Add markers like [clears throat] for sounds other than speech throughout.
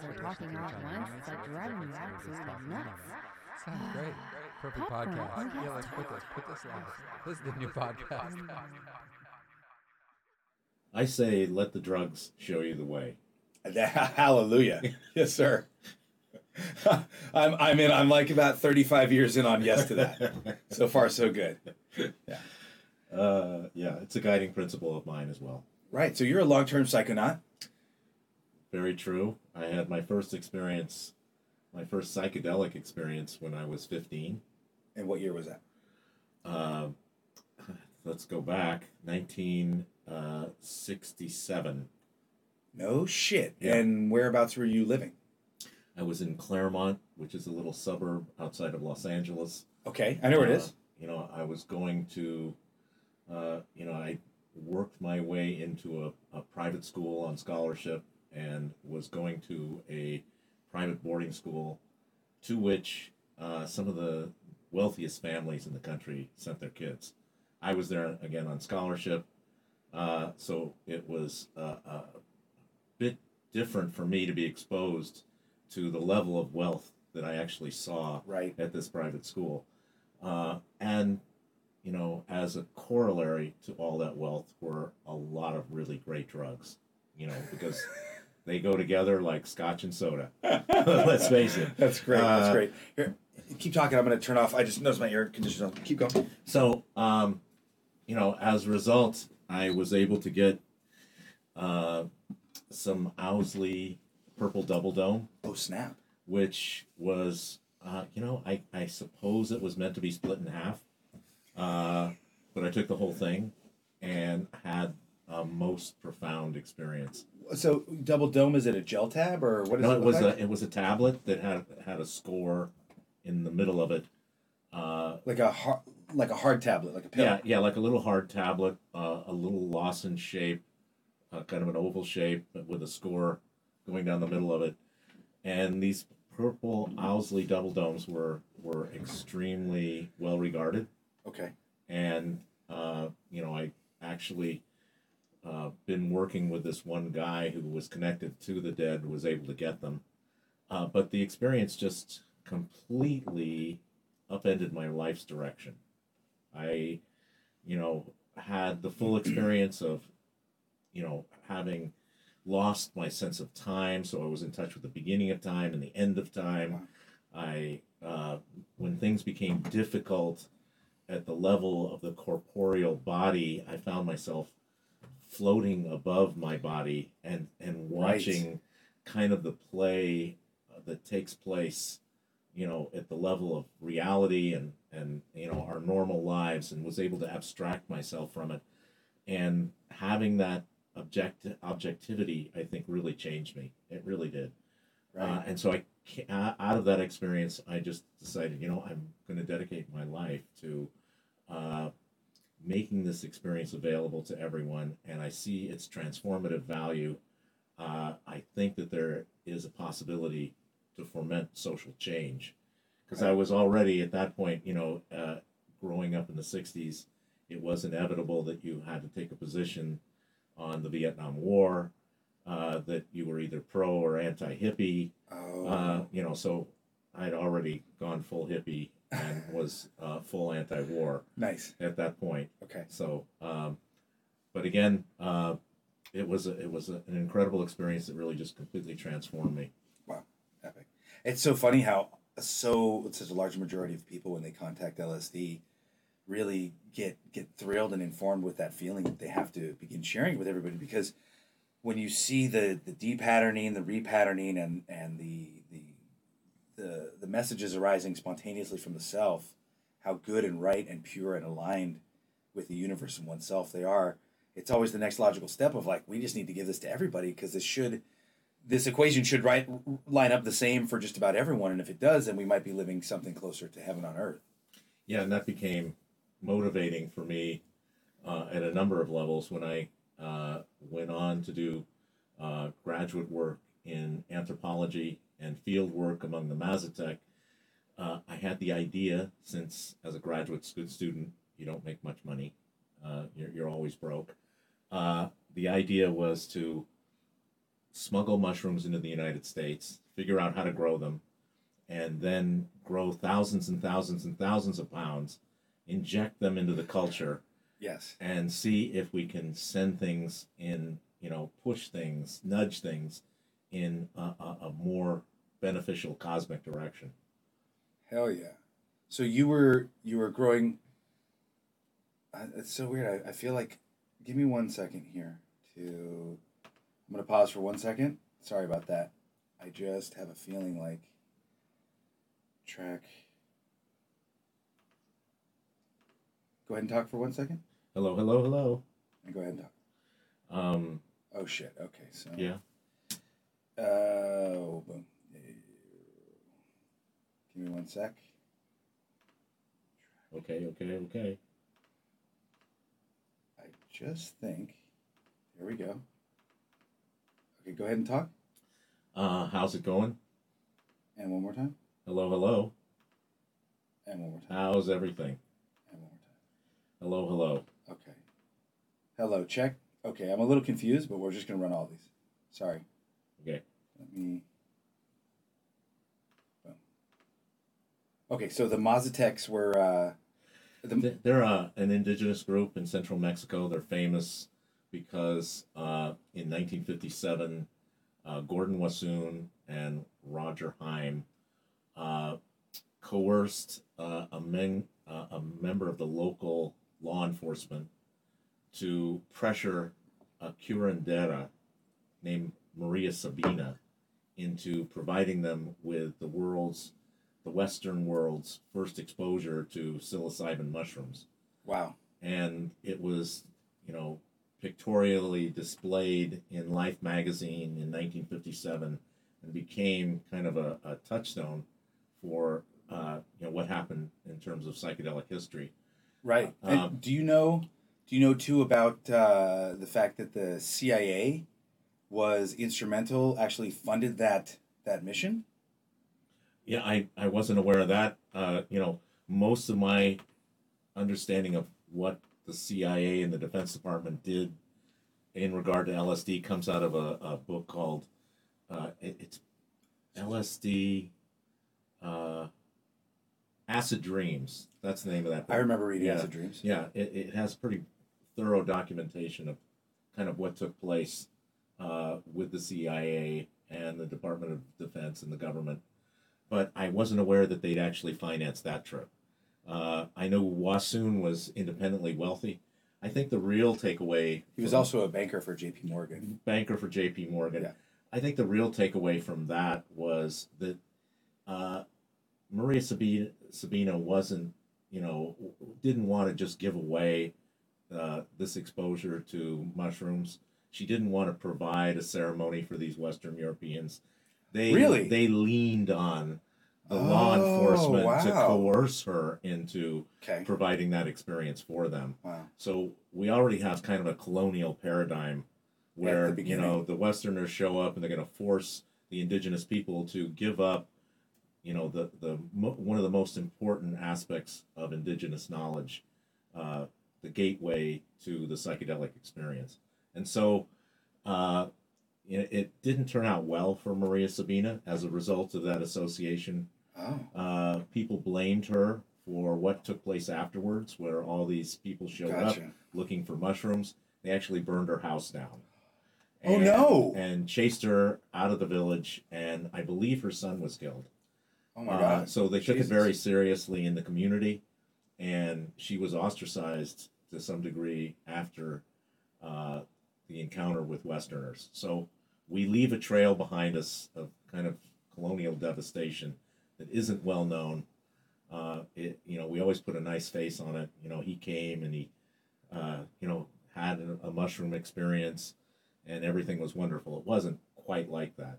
voices are talking all at once. It's like driving me absolutely nuts. Sounds [sighs] great. Perfect Popcorn. podcast. Oh, Yeah, let's put this. Put this live. This is the new podcast. I say let the drugs show you the way. [laughs] Hallelujah. yes, sir. [laughs] I'm I'm in I'm like about 35 years in on yes to that. So far so good. Uh, yeah, it's a guiding principle of mine as well. Right. So you're a long-term psychonaut? Very true. I had my first experience, my first psychedelic experience when I was 15. And what year was that? Uh, let's go back, 1967. No shit. Yeah. And whereabouts were you living? I was in Claremont, which is a little suburb outside of Los Angeles. Okay. I know where it Uh, is. You know, I was going to, uh, you know, I worked my way into a, a private school on scholarship and was going to a private boarding school to which uh, some of the wealthiest families in the country sent their kids. I was there again on scholarship, uh, so it was uh, a bit different for me to be exposed to the level of wealth that I actually saw Right. at this private school. Uh, and, you know, as a corollary to all that wealth were a lot of really great drugs, you know, because [laughs] they go together like scotch and soda. [laughs] Let's face it. That's great. That's Uh, great. Here, keep talking. I'm going to turn off. I just noticed my air conditioner's on. Keep going. So, um, you know, as a result, I was able to get uh, some Owsley Purple Double Dome, Oh, snap. which was, uh, you know, I, I suppose it was meant to be split in half. Uh, but I took the whole thing and had a most profound experience. So, double dome, is it a gel tab or what is No, it? it was like? a it was a tablet that had had a score in the middle of it. Uh, like a hard, like a hard tablet, like a pill. Yeah, yeah, like a little hard tablet, uh, a little lozenge shape, uh, kind of an oval shape but with a score going down the middle of it. And these purple Owsley double domes were were extremely well regarded. Okay. And uh, you know, I actually uh, been working with this one guy who was connected to the dead, was able to get them. Uh, but the experience just completely upended my life's direction. I, you know, had the full [clears throat] experience of, you know, having lost my sense of time. So I was in touch with the beginning of time and the end of time. I, uh, when things became difficult at the level of the corporeal body, I found myself floating above my body and and Right. watching kind of the play uh, that takes place you know at the level of reality and and you know our normal lives and was able to abstract myself from it and having that object objectivity i think really changed me it really did Right. uh, and so i uh, out of that experience i just decided you know i'm going to dedicate my life to uh, making this experience available to everyone and i see its transformative value uh, i think that there is a possibility to foment social change. Because i was already at that point you know uh, growing up in the 60s it was inevitable that you had to take a position on the vietnam war uh, that you were either pro or anti-hippie. Oh. uh, you know so i'd already gone full hippie and was uh, full anti-war nice. at that point Okay. so, um, but again, uh, it was a, it was a, an incredible experience that really just completely transformed me. Wow. Epic. It's so funny how so such a large majority of people when they contact LSD really get get thrilled and informed with that feeling that they have to begin sharing it with everybody because when you see the the depatterning, the repatterning, and and the the the messages arising spontaneously from the self, how good and right and pure and aligned with the universe and oneself they are. It's always the next logical step of like we just need to give this to everybody because this should this equation should right line up the same for just about everyone and if it does then we might be living something closer to heaven on earth Yeah, and that became motivating for me uh, at a number of levels when I uh, went on to do uh, graduate work in anthropology and field work among the Mazatec. Uh, I had the idea, since as a graduate student you don't make much money, uh, you're, you're always broke. Uh, the idea was to smuggle mushrooms into the United States, figure out how to grow them, and then grow thousands and thousands and thousands of pounds, inject them into the culture, Yes. and see if we can send things in, you know, push things, nudge things in a, a, a more beneficial cosmic direction. Hell yeah. So you were you were growing. Uh, it's so weird. I, I feel like. Give me one second here to. I'm gonna pause for one second. Sorry about that. I just have a feeling like. Track. Go ahead and talk for one second. Hello, hello, hello. And go ahead and talk. Um, Oh shit. Okay. So. yeah. Oh, boom. Give me one sec. Okay, okay, okay. I just think. There we go. Okay, go ahead and talk. Uh, how's it going? And one more time. Hello, hello. And one more time. How's everything? And one more time. Hello, hello. Okay. Hello, check. Okay, I'm a little confused, but we're just going to run all these. Sorry. Boom. Okay, so the Mazatecs were. Uh, the... They're uh, an indigenous group in central Mexico. They're famous because uh, in 1957, uh, Gordon Wasson and Roger Heim uh, coerced uh, a, men- a member of the local law enforcement to pressure a curandera named Maria Sabina into providing them with the world's, the Western world's first exposure to psilocybin mushrooms. wow. And it was, you know, pictorially displayed in Life magazine in 1957 and became kind of a, a touchstone for, uh, you know, what happened in terms of psychedelic history. Right. And Um, do you know? Do you know too about uh, the fact that the CIA was instrumental, actually funded that that mission? Yeah, I, I wasn't aware of that. Uh, you know, most of my understanding of what the CIA and the Defense Department did in regard to LSD comes out of a, a book called uh, it- it's LSD uh, Acid Dreams. That's the name of that book. I remember reading Yeah. Acid Dreams. Yeah, it, it has pretty thorough documentation of kind of what took place uh, with the CIA and the Department of Defense and the government. But I wasn't aware that they'd actually financed that trip. Uh, I know Wasson was independently wealthy. I think the real takeaway He was also a banker for J.P. Morgan. banker for J.P. Morgan. Yeah. I think the real takeaway from that was that uh, Maria Sabina, Sabina wasn't, you know, didn't want to just give away uh, this exposure to mushrooms. She didn't want to provide a ceremony for these Western Europeans. They Really? they leaned on the law Oh, enforcement to coerce her into Okay. providing that experience for them. Wow. So we already have kind of a colonial paradigm where you know the Westerners show up and they're going to force the indigenous people to give up, you know, the the mo- one of the most important aspects of indigenous knowledge, uh, the gateway to the psychedelic experience, and so. Uh, it, it didn't turn out well for Maria Sabina as a result of that association Oh. uh, people blamed her for what took place afterwards, where all these people showed up looking for mushrooms. They actually burned her house down. Oh, no. And chased her out of the village, and I believe her son was killed. Oh my Uh, God. so they took it very seriously in the community, and she was ostracized to some degree after uh, the encounter with Westerners. So we leave a trail behind us of kind of colonial devastation that isn't well known. Uh, it, you know, we always put a nice face on it. You know, he came and he, uh, you know, had a, a mushroom experience, and everything was wonderful. It wasn't quite like that.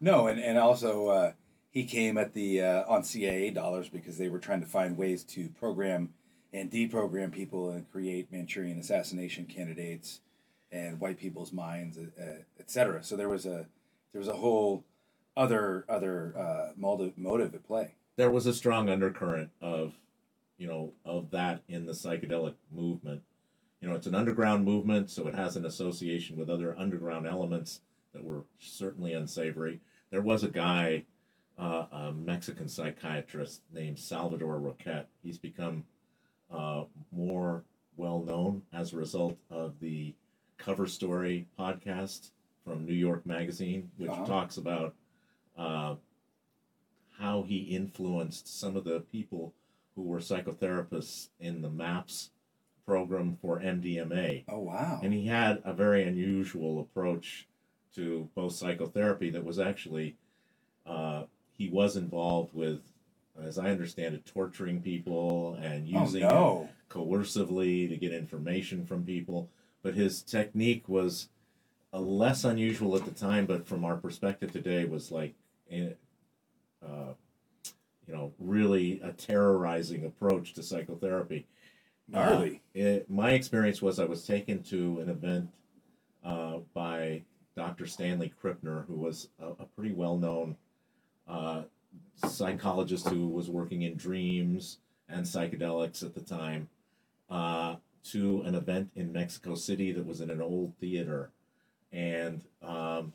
No, and and also uh, he came at the uh, on CIA dollars because they were trying to find ways to program and deprogram people and create Manchurian assassination candidates and white people's minds, etc. So there was a there was a whole other other uh, motive motive at play. there was a strong undercurrent of you know of that in the psychedelic movement you know it's an underground movement so it has an association with other underground elements that were certainly unsavory. There was a guy, uh, a Mexican psychiatrist named Salvador Roquet. He's become uh, more well known as a result of the Cover Story podcast from New York Magazine, which Uh-huh. talks about uh, how he influenced some of the people who were psychotherapists in the MAPS program for MDMA. Oh wow. And he had a very unusual approach to both psychotherapy that was actually, uh, he was involved with, as I understand it, torturing people and oh using it no. coercively to get information from people. But his technique was a less unusual at the time, but from our perspective today, was like, eh, uh, you know, really a terrorizing approach to psychotherapy. Gnarly. Uh, it, my experience was I was taken to an event uh, by Dr. Stanley Krippner, who was a, a pretty well known uh, psychologist who was working in dreams and psychedelics at the time, uh, to an event in Mexico City that was in an old theater. And um,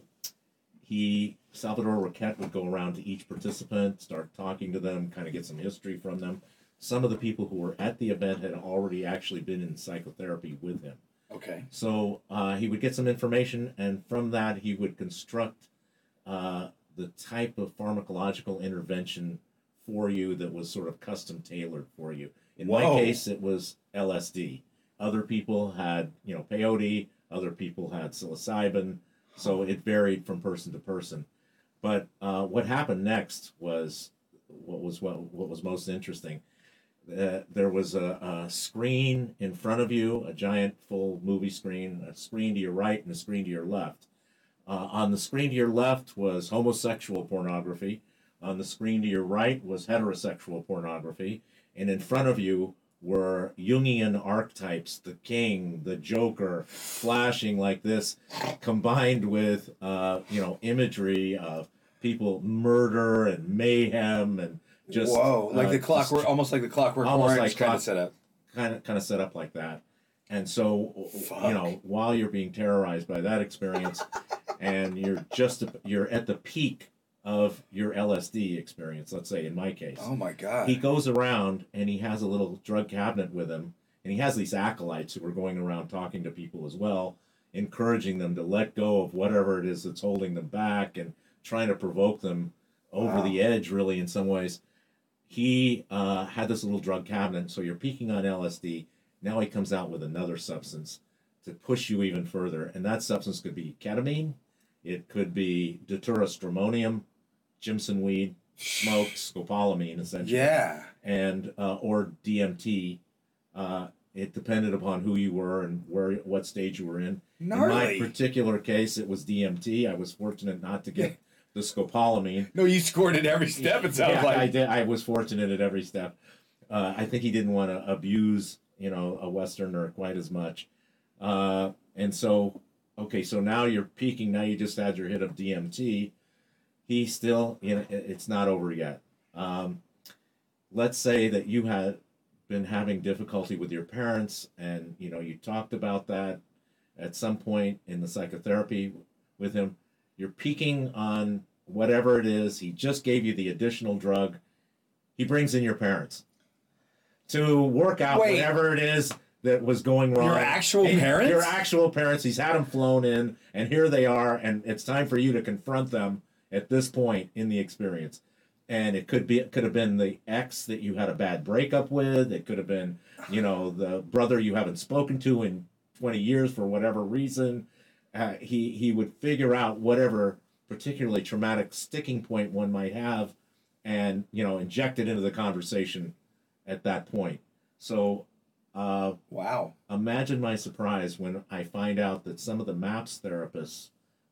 he, Salvador Roquet, would go around to each participant, start talking to them, kind of get some history from them some of the people who were at the event had already actually been in psychotherapy with him. Okay. So uh, he would get some information, and from that, he would construct uh, the type of pharmacological intervention for you that was sort of custom tailored for you. In my case, it was LSD. Other people had, you know, peyote. Other people had psilocybin. So it varied from person to person. But uh, what happened next was what was what, what was most interesting. Uh, there was a, a screen in front of you, a giant full movie screen, a screen to your right, and a screen to your left. Uh, on the screen to your left was homosexual pornography. On the screen to your right was heterosexual pornography. And in front of you were Jungian archetypes, the king, the joker, flashing like this, combined with, uh, you know, imagery of people murder and mayhem and just Whoa, like uh, the clockwork, almost like the clockwork almost orange like kind clock- of setup. kind of kind of set up like that. And so, Fuck. you know, while you're being terrorized by that experience, and you're just you're at the peak of your LSD experience. Let's say in my case, Oh my god. he goes around and he has a little drug cabinet with him, and he has these acolytes who are going around talking to people as well, encouraging them to let go of whatever it is that's holding them back and trying to provoke them over Wow. the edge. Really, in some ways, he uh, had this little drug cabinet. So you're peaking on LSD. Now he comes out with another substance to push you even further, and that substance could be ketamine, it could be Datura stramonium, Jimson weed, smoke, scopolamine, essentially yeah. and uh, or DMT. Uh, it depended upon who you were and where what stage you were in. In my particular case, it was DMT. I was fortunate not to get [laughs] the scopolamine. no, you scored at every step. It sounds yeah, like. I did. I was fortunate at every step. Uh, I think he didn't want to abuse, you know, a Westerner quite as much. Uh, and so, okay, so now you're peaking. Now you just had your hit of DMT. He still, you know, it's not over yet. Um, let's say that you had been having difficulty with your parents, and you know you talked about that at some point in the psychotherapy with him. You're peaking on whatever it is. He just gave you the additional drug. He brings in your parents to work out Wait. whatever it is that was going wrong. Your actual And parents? Your actual parents. He's had them flown in, and here they are, and it's time for you to confront them at this point in the experience. And it could be, it could have been the ex that you had a bad breakup with. It could have been, you know, the brother you haven't spoken to in twenty years for whatever reason. Uh, he he would figure out whatever particularly traumatic sticking point one might have, and you know, inject it into the conversation at that point. So. Uh, wow. imagine my surprise when I find out that some of the MAPS therapists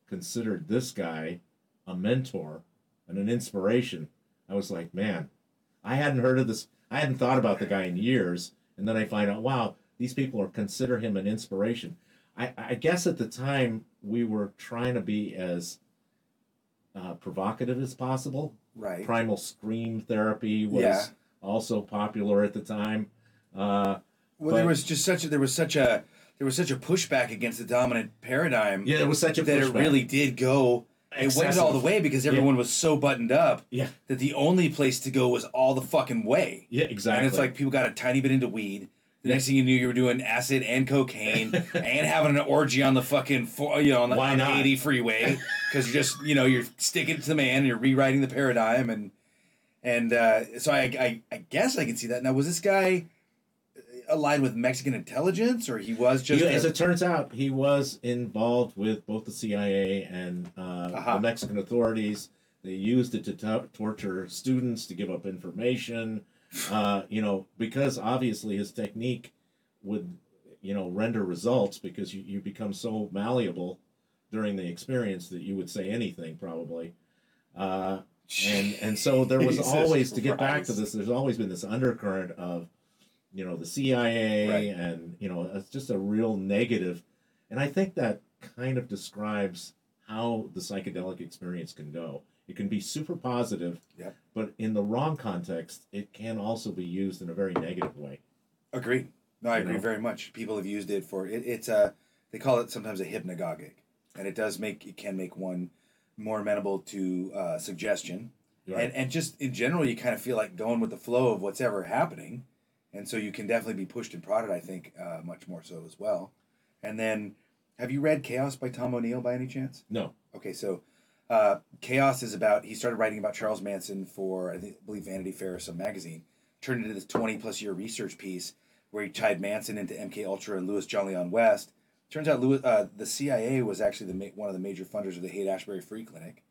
considered this guy a mentor and an inspiration. I was like, man, I hadn't heard of this. I hadn't thought about the guy in years. And then I find out, wow, these people are consider him an inspiration. I, I guess at the time we were trying to be as uh, provocative as possible. Right. Primal scream therapy was Yeah. also popular at the time. Uh, Well, there was just such a there was such a there was such a pushback against the dominant paradigm Yeah, there was such a that it really did go. It went all the way because everyone was so buttoned up Yeah. that the only place to go was all the fucking way. Yeah, exactly. And it's like people got a tiny bit into weed. The next thing you knew, you were doing acid and cocaine [laughs] and having an orgy on the fucking, fo- you know, on the, Why not? 80 freeway [laughs] because you're just, you know, you're sticking to the man, and you're rewriting the paradigm, and and uh, so I, I I guess I can see that. Now, was this guy aligned with Mexican intelligence, or he was just? He- a- as it turns out, he was involved with both the CIA and uh, Aha. the Mexican authorities. They used it to to- torture students to give up information. [sighs] Uh, you know, because obviously his technique would, you know, render results because you, you become so malleable during the experience that you would say anything probably. Uh, and and so there was [laughs] Jesus always to get back to this. There's always been this undercurrent of, you know, the CIA Right. and you know it's just a real negative, and I think that kind of describes how the psychedelic experience can go. It can be super positive, Yep. but in the wrong context, it can also be used in a very negative way. Agreed. No, I You agree know? very much. People have used it for it, it's a they call it sometimes a hypnagogic, and it does make it can make one more amenable to uh, suggestion, Right. and and just in general, you kind of feel like going with the flow of what's ever happening, and so you can definitely be pushed and prodded. I think uh, much more so as well. And then, have you read Chaos by Tom O'Neill by any chance? No, Okay, so uh, Chaos is about he started writing about Charles Manson for I think I believe Vanity Fair or some magazine. Turned into this twenty plus year research piece where he tied Manson into MK Ultra and Louis Jolyon West. Turns out Louis, uh, the CIA was actually the ma- one of the major funders of the Haight Ashbury Free Clinic,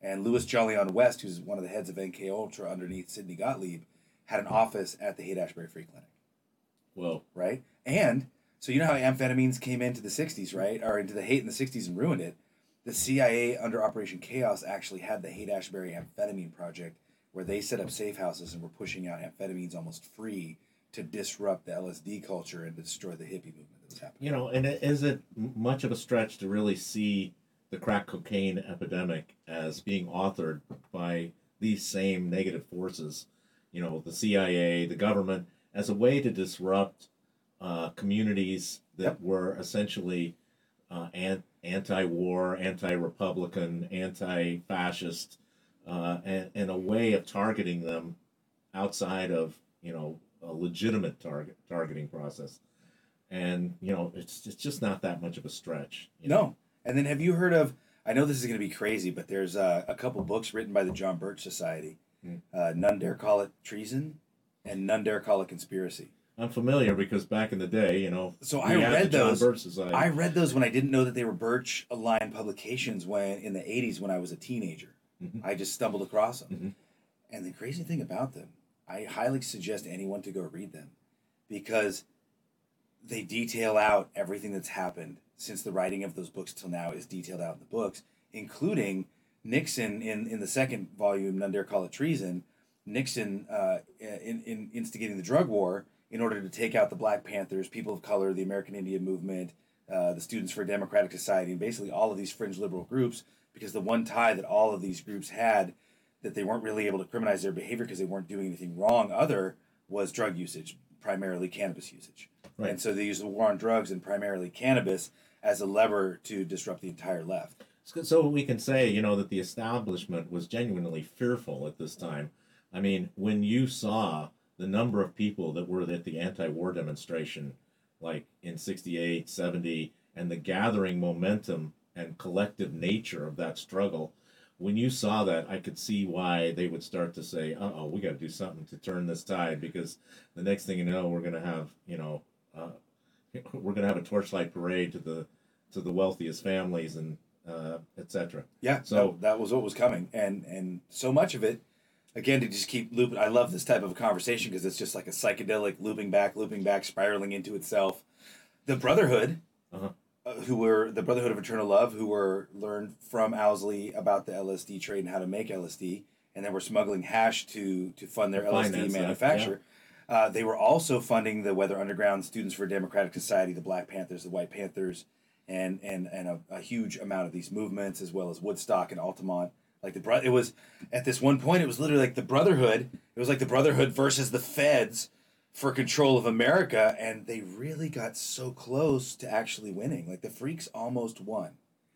and Louis Jolyon West, who's one of the heads of MK Ultra underneath Sidney Gottlieb, had an office at the Haight Ashbury Free Clinic well, right? And so you know how amphetamines came into the 60s, right? Or into the Haight in the 60s and ruined it. The CIA under Operation Chaos actually had the Haight Ashbury Amphetamine Project where they set up safe houses and were pushing out amphetamines almost free to disrupt the LSD culture and to destroy the hippie movement that was happening. you know, and it, is it much of a stretch to really see the crack cocaine epidemic as being authored by these same negative forces? You know, the CIA, the government, as a way to disrupt uh, communities that Yep. were essentially uh, an- anti-war, anti-republican, anti-fascist, uh, and, and a way of targeting them outside of you know a legitimate target targeting process and you know it's it's just not that much of a stretch. you know? No. And then have you heard of? I know this is going to be crazy, but there's uh, a couple books written by the John Birch Society. Uh, None dare call it treason, and none dare call it conspiracy. I'm familiar because back in the day, you know, So I read those. I read those when I didn't know that they were Birch aligned publications when in the 80s when I was a teenager. Mhm. I just stumbled across them. Mhm. And the crazy thing about them, I highly suggest anyone to go read them because they detail out everything that's happened since the writing of those books till now is detailed out in the books, including Nixon in, in the second volume, None Dare Call It Treason, Nixon uh, in, in instigating the drug war in order to take out the Black Panthers, people of color, the American Indian movement, uh, the Students for a Democratic Society, and basically all of these fringe liberal groups, because the one tie that all of these groups had that they weren't really able to criminalize their behavior because they weren't doing anything wrong other was drug usage, primarily cannabis usage. Right. And so they used the war on drugs and primarily cannabis as a lever to disrupt the entire left. So- we can say, you know, that the establishment was genuinely fearful at this time. I mean, when you saw the number of people that were at the anti-war demonstration, like in 68, 70, and the gathering momentum and collective nature of that struggle, when you saw that, I could see why they would start to say, uh oh, we got to do something to turn this tide because the next thing you know, we're going to have, you know, uh, [laughs] we're going to have a torchlight parade to the to the wealthiest families and uh, etc. Yeah, So- that, that was what was coming, and and so much of it, again, to just keep looping. I love this type of conversation because it's just like a psychedelic looping back, looping back, spiraling into itself. The Brotherhood, Uh-huh. uh, who were the Brotherhood of Eternal Love, who were learned from Owsley about the LSD trade and how to make LSD, and then were smuggling hash to to fund their LSD that, manufacture. Uh, they were also funding the Weather Underground, Students for a Democratic Society, the Black Panthers, the White Panthers, and and and a, a huge amount of these movements, as well as Woodstock and Altamont. Like the bro- it was at this one point, it was literally like the Brotherhood. It was like the Brotherhood versus the Feds for control of America, and they really got so close to actually winning. Like the freaks almost won.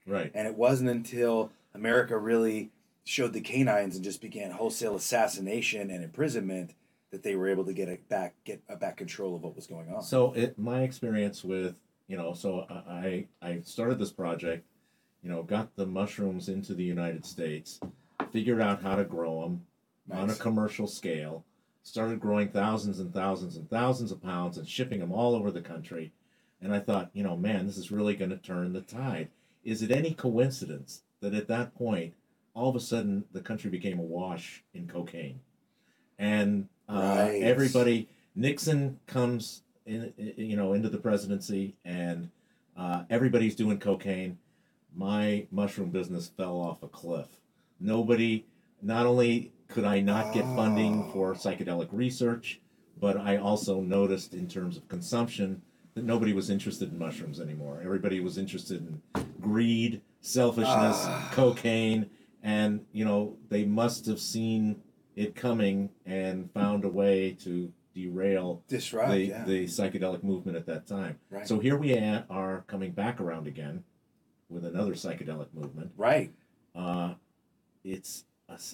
Right. And it wasn't until America really showed the canines and just began wholesale assassination and imprisonment that they were able to get it back get a back control of what was going on. So it my experience with you know so I I started this project, you know, got the mushrooms into the United States, figured out how to grow them on a commercial scale, started growing thousands and thousands and thousands of pounds and shipping them all over the country, and I thought, you know, man, this is really going to turn the tide. Is it any coincidence that at that point, all of a sudden, the country became awash in cocaine, and uh, Right. everybody Nixon comes in, you know, into the presidency, and uh, everybody's doing cocaine. My mushroom business fell off a cliff. Nobody, not only could I not get funding for psychedelic research, but I also noticed in terms of consumption that nobody was interested in mushrooms anymore. Everybody was interested in greed, selfishness, Ah. cocaine, and you know they must have seen it coming and found a way to derail Disrupt, the, yeah. the psychedelic movement at that time. Right. So here we are coming back around again with another psychedelic movement. right. Uh, it's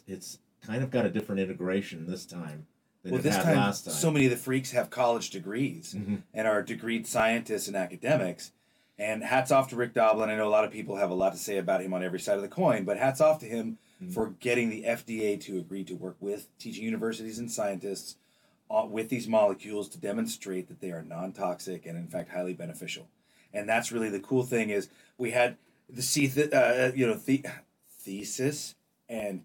it's kind of got a different integration this time than Well, it this had time, last time. so many of the freaks have college degrees Mhm. and are degreed scientists and academics. And hats off to Rick Doblin. I know a lot of people have a lot to say about him on every side of the coin, but hats off to him Mhm. for getting the FDA to agree to work with teaching universities and scientists with these molecules to demonstrate that they are non-toxic and in fact highly beneficial. And that's really the cool thing is we had the ceth- uh, you know the thesis and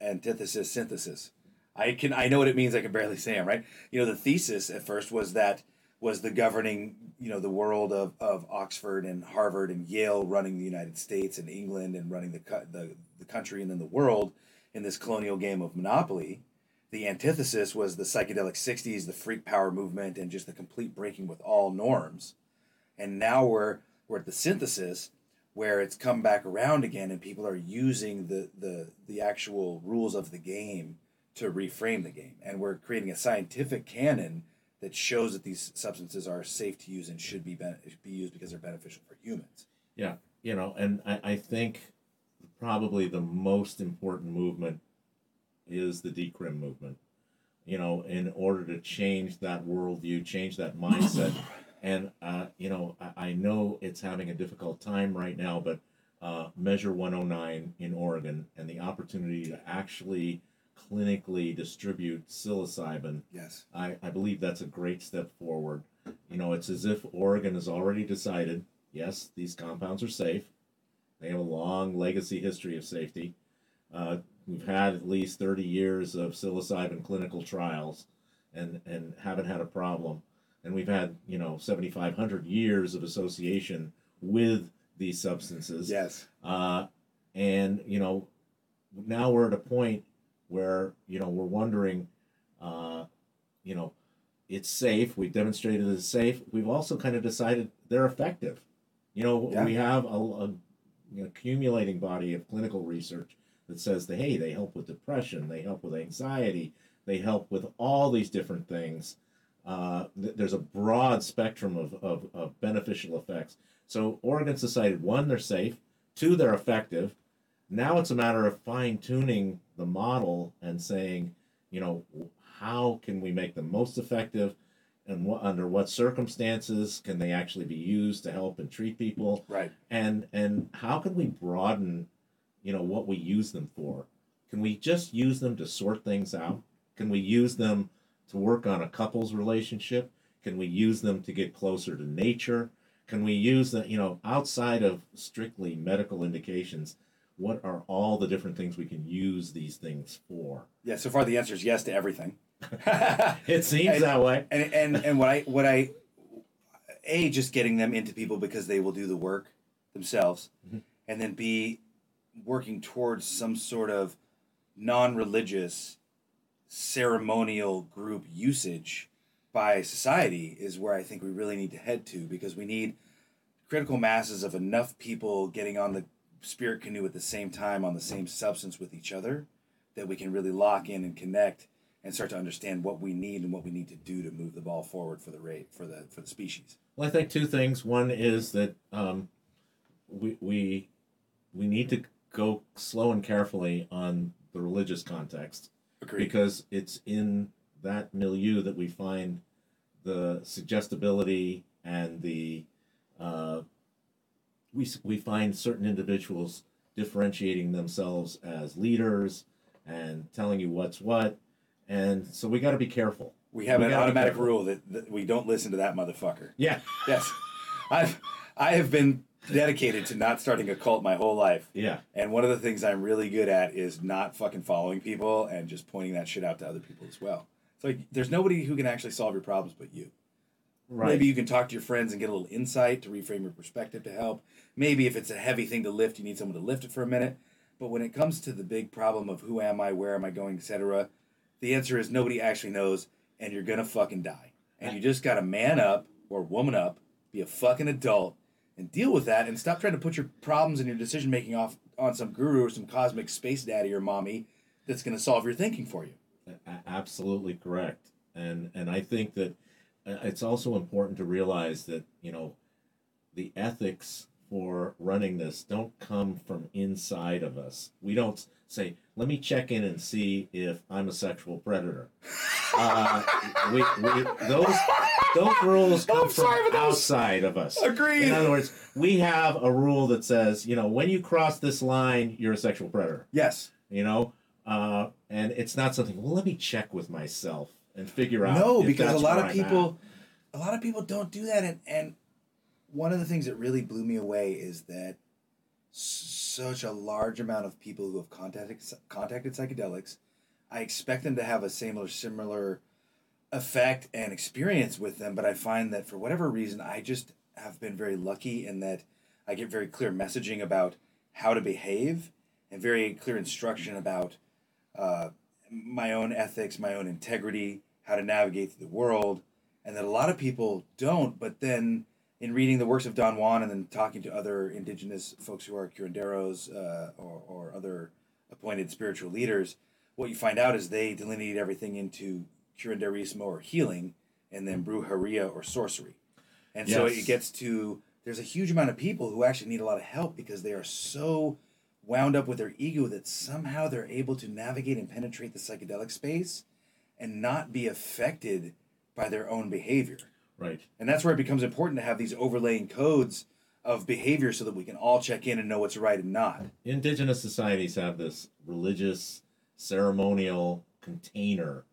antithesis, synthesis. I can I know what it means. I can barely say them right. You know the thesis at first was that was the governing you know the world of, of Oxford and Harvard and Yale running the United States and England and running the the the country and then the world in this colonial game of monopoly. The antithesis was the psychedelic 60s, the freak power movement, and just the complete breaking with all norms. And now we're, we're at the synthesis where it's come back around again and people are using the, the, the actual rules of the game to reframe the game. And we're creating a scientific canon that shows that these substances are safe to use and should be, ben- be used because they're beneficial for humans. Yeah, you know, and I, I think probably the most important movement is the decrim movement. You know, in order to change that worldview, change that mindset, [coughs] and uh, you know, I, I know it's having a difficult time right now, but uh, Measure 109 in Oregon and the opportunity to actually clinically distribute psilocybin Yes. I, I believe that's a great step forward. You know, it's as if Oregon has already decided yes, these compounds are safe. They have a long legacy history of safety. Uh, we've had at least 30 years of psilocybin clinical trials and, and haven't had a problem. And we've had, you know, 7,500 years of association with these substances. Yes. Uh, and you know, now we're at a point where you know we're wondering, uh, you know, it's safe. We've demonstrated it's safe. We've also kind of decided they're effective. You know, Yeah. we have a, a you accumulating body of clinical research that says that hey, they help with depression, they help with anxiety, they help with all these different things. Uh, th- there's a broad spectrum of, of, of beneficial effects. So Oregon's decided one, they're safe, two, they're effective. Now it's a matter of fine tuning the model and saying, you know, how can we make them most effective and what, under what circumstances can they actually be used to help and treat people? Right. and and how can we broaden you know what we use them for can we just use them to sort things out can we use them to work on a couple's relationship can we use them to get closer to nature can we use the you know outside of strictly medical indications what are all the different things we can use these things for Yeah. So far, the answer is yes to everything. [laughs] it seems And- that way and and and what I what I a just getting them into people because they will do the work themselves, Mhm. and then b working towards some sort of non-religious ceremonial group usage by society is where I think we really need to head to because we need critical masses of enough people getting on the spirit canoe at the same time on the same substance with each other that we can really lock in and connect and start to understand what we need and what we need to do to move the ball forward for the rate for the for the species. Well, I think two things. One is that um, we we we need to go slow and carefully on the religious context Agreed. because it's in that milieu that we find the suggestibility and the uh, we we find certain individuals differentiating themselves as leaders and telling you what's what, and so we got to be careful. we have we an automatic rule that, that we don't listen to that motherfucker. Yeah, Yes, I've I have been dedicated to not starting a cult my whole life. yeah, And one of the things I'm really good at is not fucking following people and just pointing that shit out to other people as well. It's like there's nobody who can actually solve your problems but you. right. Maybe you can talk to your friends and get a little insight to reframe your perspective to help. Maybe if it's a heavy thing to lift, you need someone to lift it for a minute. But when it comes to the big problem of who am I, where am I going, etc., the answer is nobody actually knows, and you're gonna fucking die. And you just gotta man up or woman up, be a fucking adult, and deal with that, and stop trying to put your problems and your decision making off on some guru or some cosmic space daddy or mommy that's gonna solve your thinking for you. Absolutely correct. And and i think that uh, it's also important to realize that you know the ethics for running this don't come from inside of us. We don't say let me check in and see if i'm a sexual predator. [laughs] Uh, we, we, those those rules [laughs] come sorry, from but that outside of us Agreed. in other words we have a rule that says you know when you cross this line you're a sexual predator Yes. you know uh, and it's not something well let me check with myself and figure out No, if because a lot where of I'm people, a lot of people don't do that, and and one of the things that really blew me away is that such a large amount of people who have contacted contacted psychedelics, I expect them to have a similar similar effect and experience with them, but I find that for whatever reason, I just have been very lucky in that I get very clear messaging about how to behave and very clear instruction about uh, my own ethics, my own integrity, how to navigate through the world, and that a lot of people don't. But then, in reading the works of Don Juan and then talking to other indigenous folks who are curanderos uh, or, or other appointed spiritual leaders, what you find out is they delineate everything into curanderismo or healing, and then brujeria or sorcery. And so it gets to there's a huge amount of people who actually need a lot of help because they are so wound up with their ego that somehow they're able to navigate and penetrate the psychedelic space and not be affected by their own behavior. right And that's where it becomes important to have these overlaying codes of behavior so that we can all check in and know what's right and not. indigenous societies have this religious ceremonial container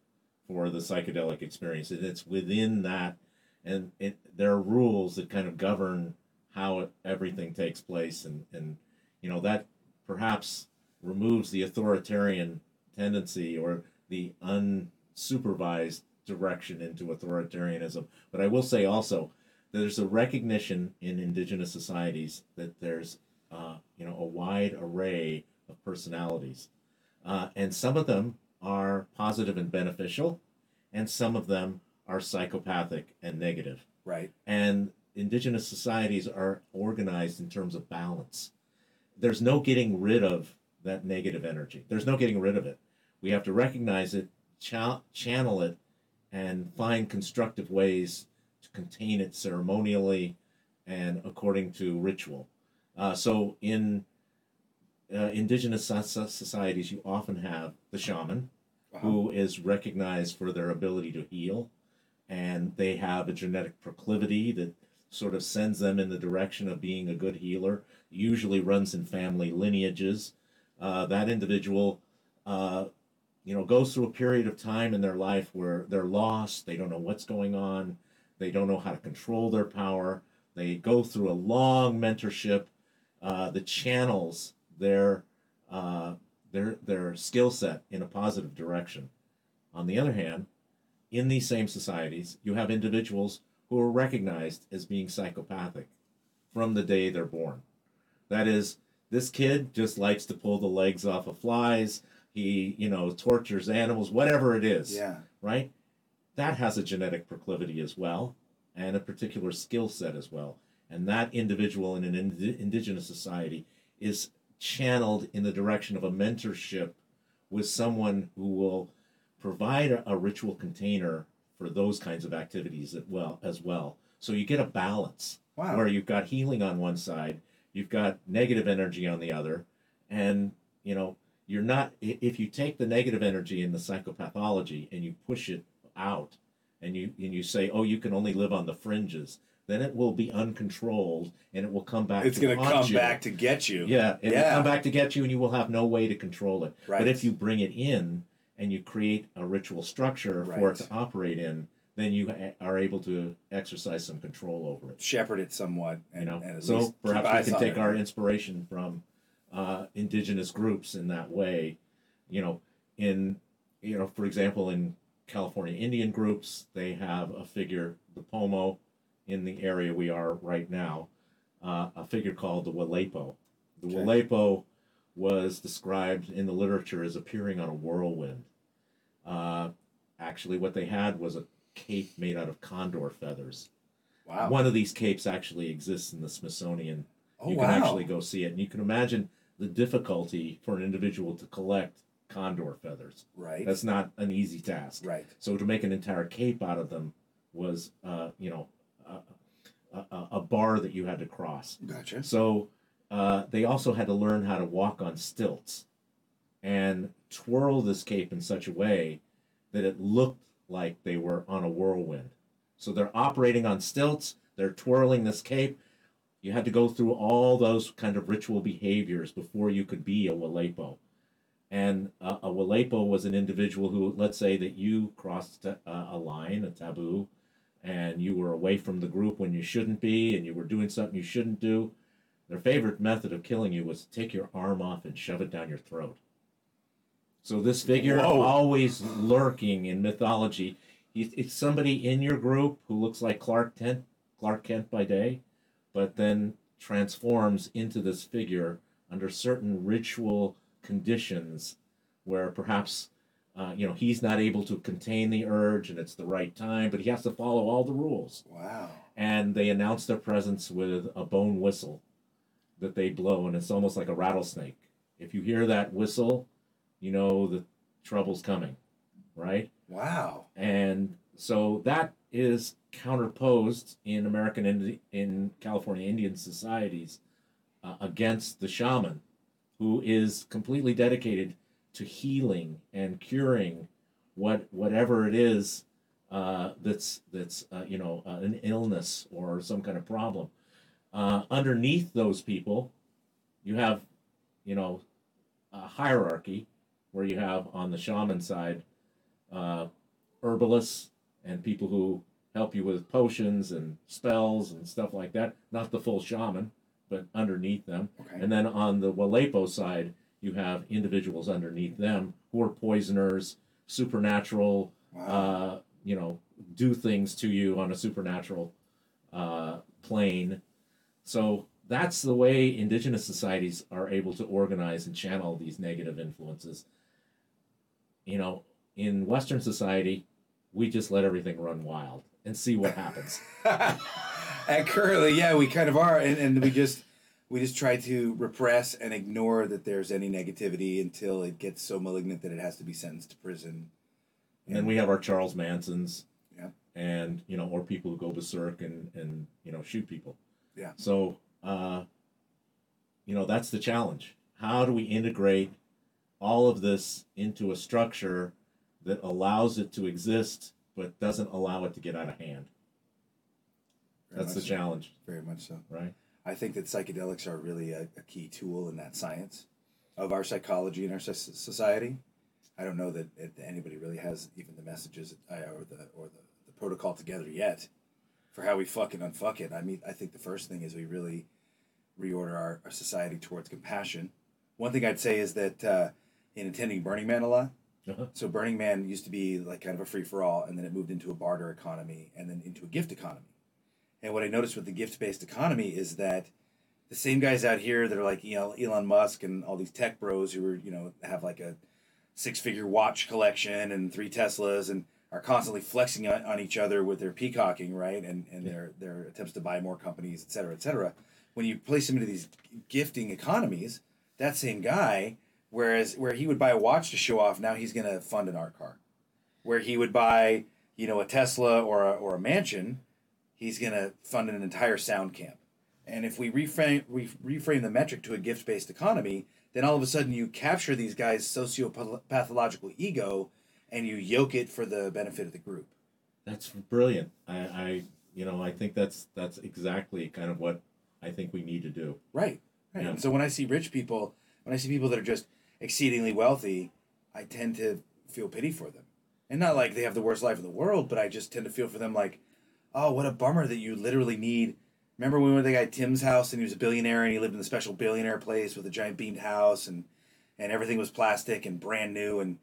for the psychedelic experience and it's within that and it there are rules that kind of govern how it, everything takes place and and you know that perhaps removes the authoritarian tendency or the unsupervised direction into authoritarianism. But i will say also there's a recognition in indigenous societies that there's uh, you know a wide array of personalities. Uh, and some of them are positive and beneficial and some of them are psychopathic and negative. Right. and indigenous societies are organized in terms of balance. There's no getting rid of that negative energy. There's no getting rid of it. We have to recognize it cha- channel it and find constructive ways to contain it ceremonially and according to ritual. Uh, so in uh, indigenous so- so- societies you often have the shaman Uh-huh. who is recognized for their ability to heal and they have a genetic proclivity that sort of sends them in the direction of being a good healer usually runs in family lineages uh, that individual uh, you know goes through a period of time in their life where they're lost they don't know what's going on they don't know how to control their power they go through a long mentorship uh, that channels their uh, their their skill set in a positive direction. On the other hand, in these same societies, you have individuals who are recognized as being psychopathic from the day they're born. That is, this kid just likes to pull the legs off of flies. He, you know, tortures animals, whatever it is Yeah. right? That has a genetic proclivity as well, and a particular skill set as well. And that individual in an ind- indigenous society is channeled in the direction of a mentorship with someone who will provide a, a ritual container for those kinds of activities as well as well. So you get a balance Wow. where you've got healing on one side, you've got negative energy on the other, and you know you're not. If you take the negative energy in the psychopathology and you push it out, and you and you say, oh, you can only live on the fringes, then it will be uncontrolled and it will come back. It's going to come you. back to get you. Yeah, it will come back to get you, and you will have no way to control it. Right. But if you bring it in and you create a ritual structure for it to operate in, then you are able to exercise some control over it. Shepherd it somewhat. And, You know, and at so least perhaps we can take it. our inspiration from uh, indigenous groups in that way. You know, in you know, for example, in California Indian groups, they have a figure, the Pomo, in the area we are right now, uh, a figure called the Walepo. The Okay. Walepo was described in the literature as appearing on a whirlwind. Uh, actually, what they had was a cape made out of condor feathers. Wow. One of these capes actually exists in the Smithsonian. oh, you wow. can actually go see it, and you can imagine the difficulty for an individual to collect condor feathers. Right. That's not an easy task. right. So to make an entire cape out of them was, uh, you know, a, a, bar that you had to cross. Gotcha. So uh, they also had to learn how to walk on stilts and twirl this cape in such a way that it looked like they were on a whirlwind. So they're operating on stilts, they're twirling this cape. You had to go through all those kind of ritual behaviors before you could be a Walepo. And uh, a Walepo was an individual who, let's say that you crossed a, a line, a taboo, and you were away from the group when you shouldn't be, and you were doing something you shouldn't do. Their favorite method of killing you was to take your arm off and shove it down your throat. So this figure, Whoa. always lurking in mythology, it's somebody in your group who looks like Clark Kent, Clark Kent by day, but then transforms into this figure under certain ritual conditions, where perhaps uh, you know he's not able to contain the urge and it's the right time, but he has to follow all the rules Wow. and they announce their presence with a bone whistle that they blow, and it's almost like a rattlesnake. If you hear that whistle, you know the trouble's coming, right? Wow. And so that is counterposed in American Indi- in California Indian societies uh, against the shaman, who is completely dedicated to healing and curing what whatever it is uh, that's that's uh, you know uh, an illness or some kind of problem. Uh, underneath those people, you have you know a hierarchy where you have on the shaman side uh, herbalists and people who help you with potions and spells and stuff like that. Not the full shaman, but underneath them. Okay. And then on the Walepo side, you have individuals underneath them who are poisoners, supernatural, Wow. uh, you know, do things to you on a supernatural uh, plane. So that's the way indigenous societies are able to organize and channel these negative influences. You know, in Western society, we just let everything run wild and see what happens. [laughs] and currently, yeah, we kind of are, and, and we just we just try to repress and ignore that there's any negativity until it gets so malignant that it has to be sentenced to prison. And then we have our Charles Mansons, Yeah. and you know, or people who go berserk and and you know shoot people. Yeah. So, uh, you know, that's the challenge. How do we integrate all of this into a structure that allows it to exist but doesn't allow it to get out of hand? Very That's the so. challenge, Very much so. right? I think that psychedelics are really a, a key tool in that science of our psychology and our society. I don't know that, anybody really has even the messages or the or the, the protocol together yet for how we fuck fucking unfuck it. I mean, I think the first thing is we really reorder our, our society towards compassion. One thing I'd say is that uh, in attending Burning Man a lot, Uh-huh. so Burning Man used to be like kind of a free for all, and then it moved into a barter economy, and then into a gift economy. And what I noticed with the gift based economy is that the same guys out here that are like you know Elon Musk and all these tech bros who are you know have like a six figure watch collection and three Teslas and are constantly flexing on, on each other with their peacocking right and and Yeah. their their attempts to buy more companies et cetera et cetera. When you place them into these gifting economies, that same guy, whereas where he would buy a watch to show off, now he's going to fund an art car. where he would buy, you know, a Tesla or a, or a mansion, he's going to fund an entire sound camp. And if we reframe, re- reframe the metric to a gift based economy, then all of a sudden you capture these guys' sociopathological ego and you yoke it for the benefit of the group. That's brilliant. I, I you know I think that's that's exactly kind of what I think we need to do. Right. Right. Yeah. And so when I see rich people, when I see people that are just exceedingly wealthy, I tend to feel pity for them. And not like they have the worst life in the world, but I just tend to feel for them like, oh, what a bummer that you literally need. Remember when we went to the guy Tim's house and he was a billionaire and he lived in the special billionaire place with a giant beamed house and and everything was plastic and brand new and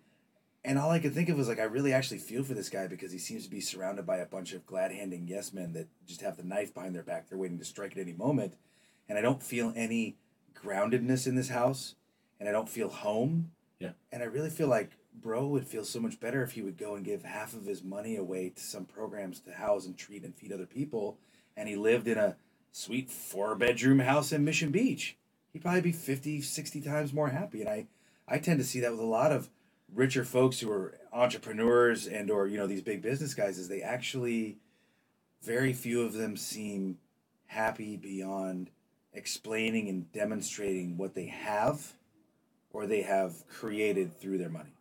and all I could think of was like I really actually feel for this guy because he seems to be surrounded by a bunch of glad handing yes men that just have the knife behind their back. They're waiting to strike at any moment. And I don't feel any groundedness in this house and I don't feel home. Yeah. And I really feel like bro would feel so much better if he would go and give half of his money away to some programs to house and treat and feed other people and he lived in a sweet four bedroom house in Mission Beach. He'd probably be 50, 60 times more happy. And I, I tend to see that with a lot of richer folks who are entrepreneurs and or, you know, these big business guys is they actually very few of them seem happy beyond explaining and demonstrating what they have or they have created through their money.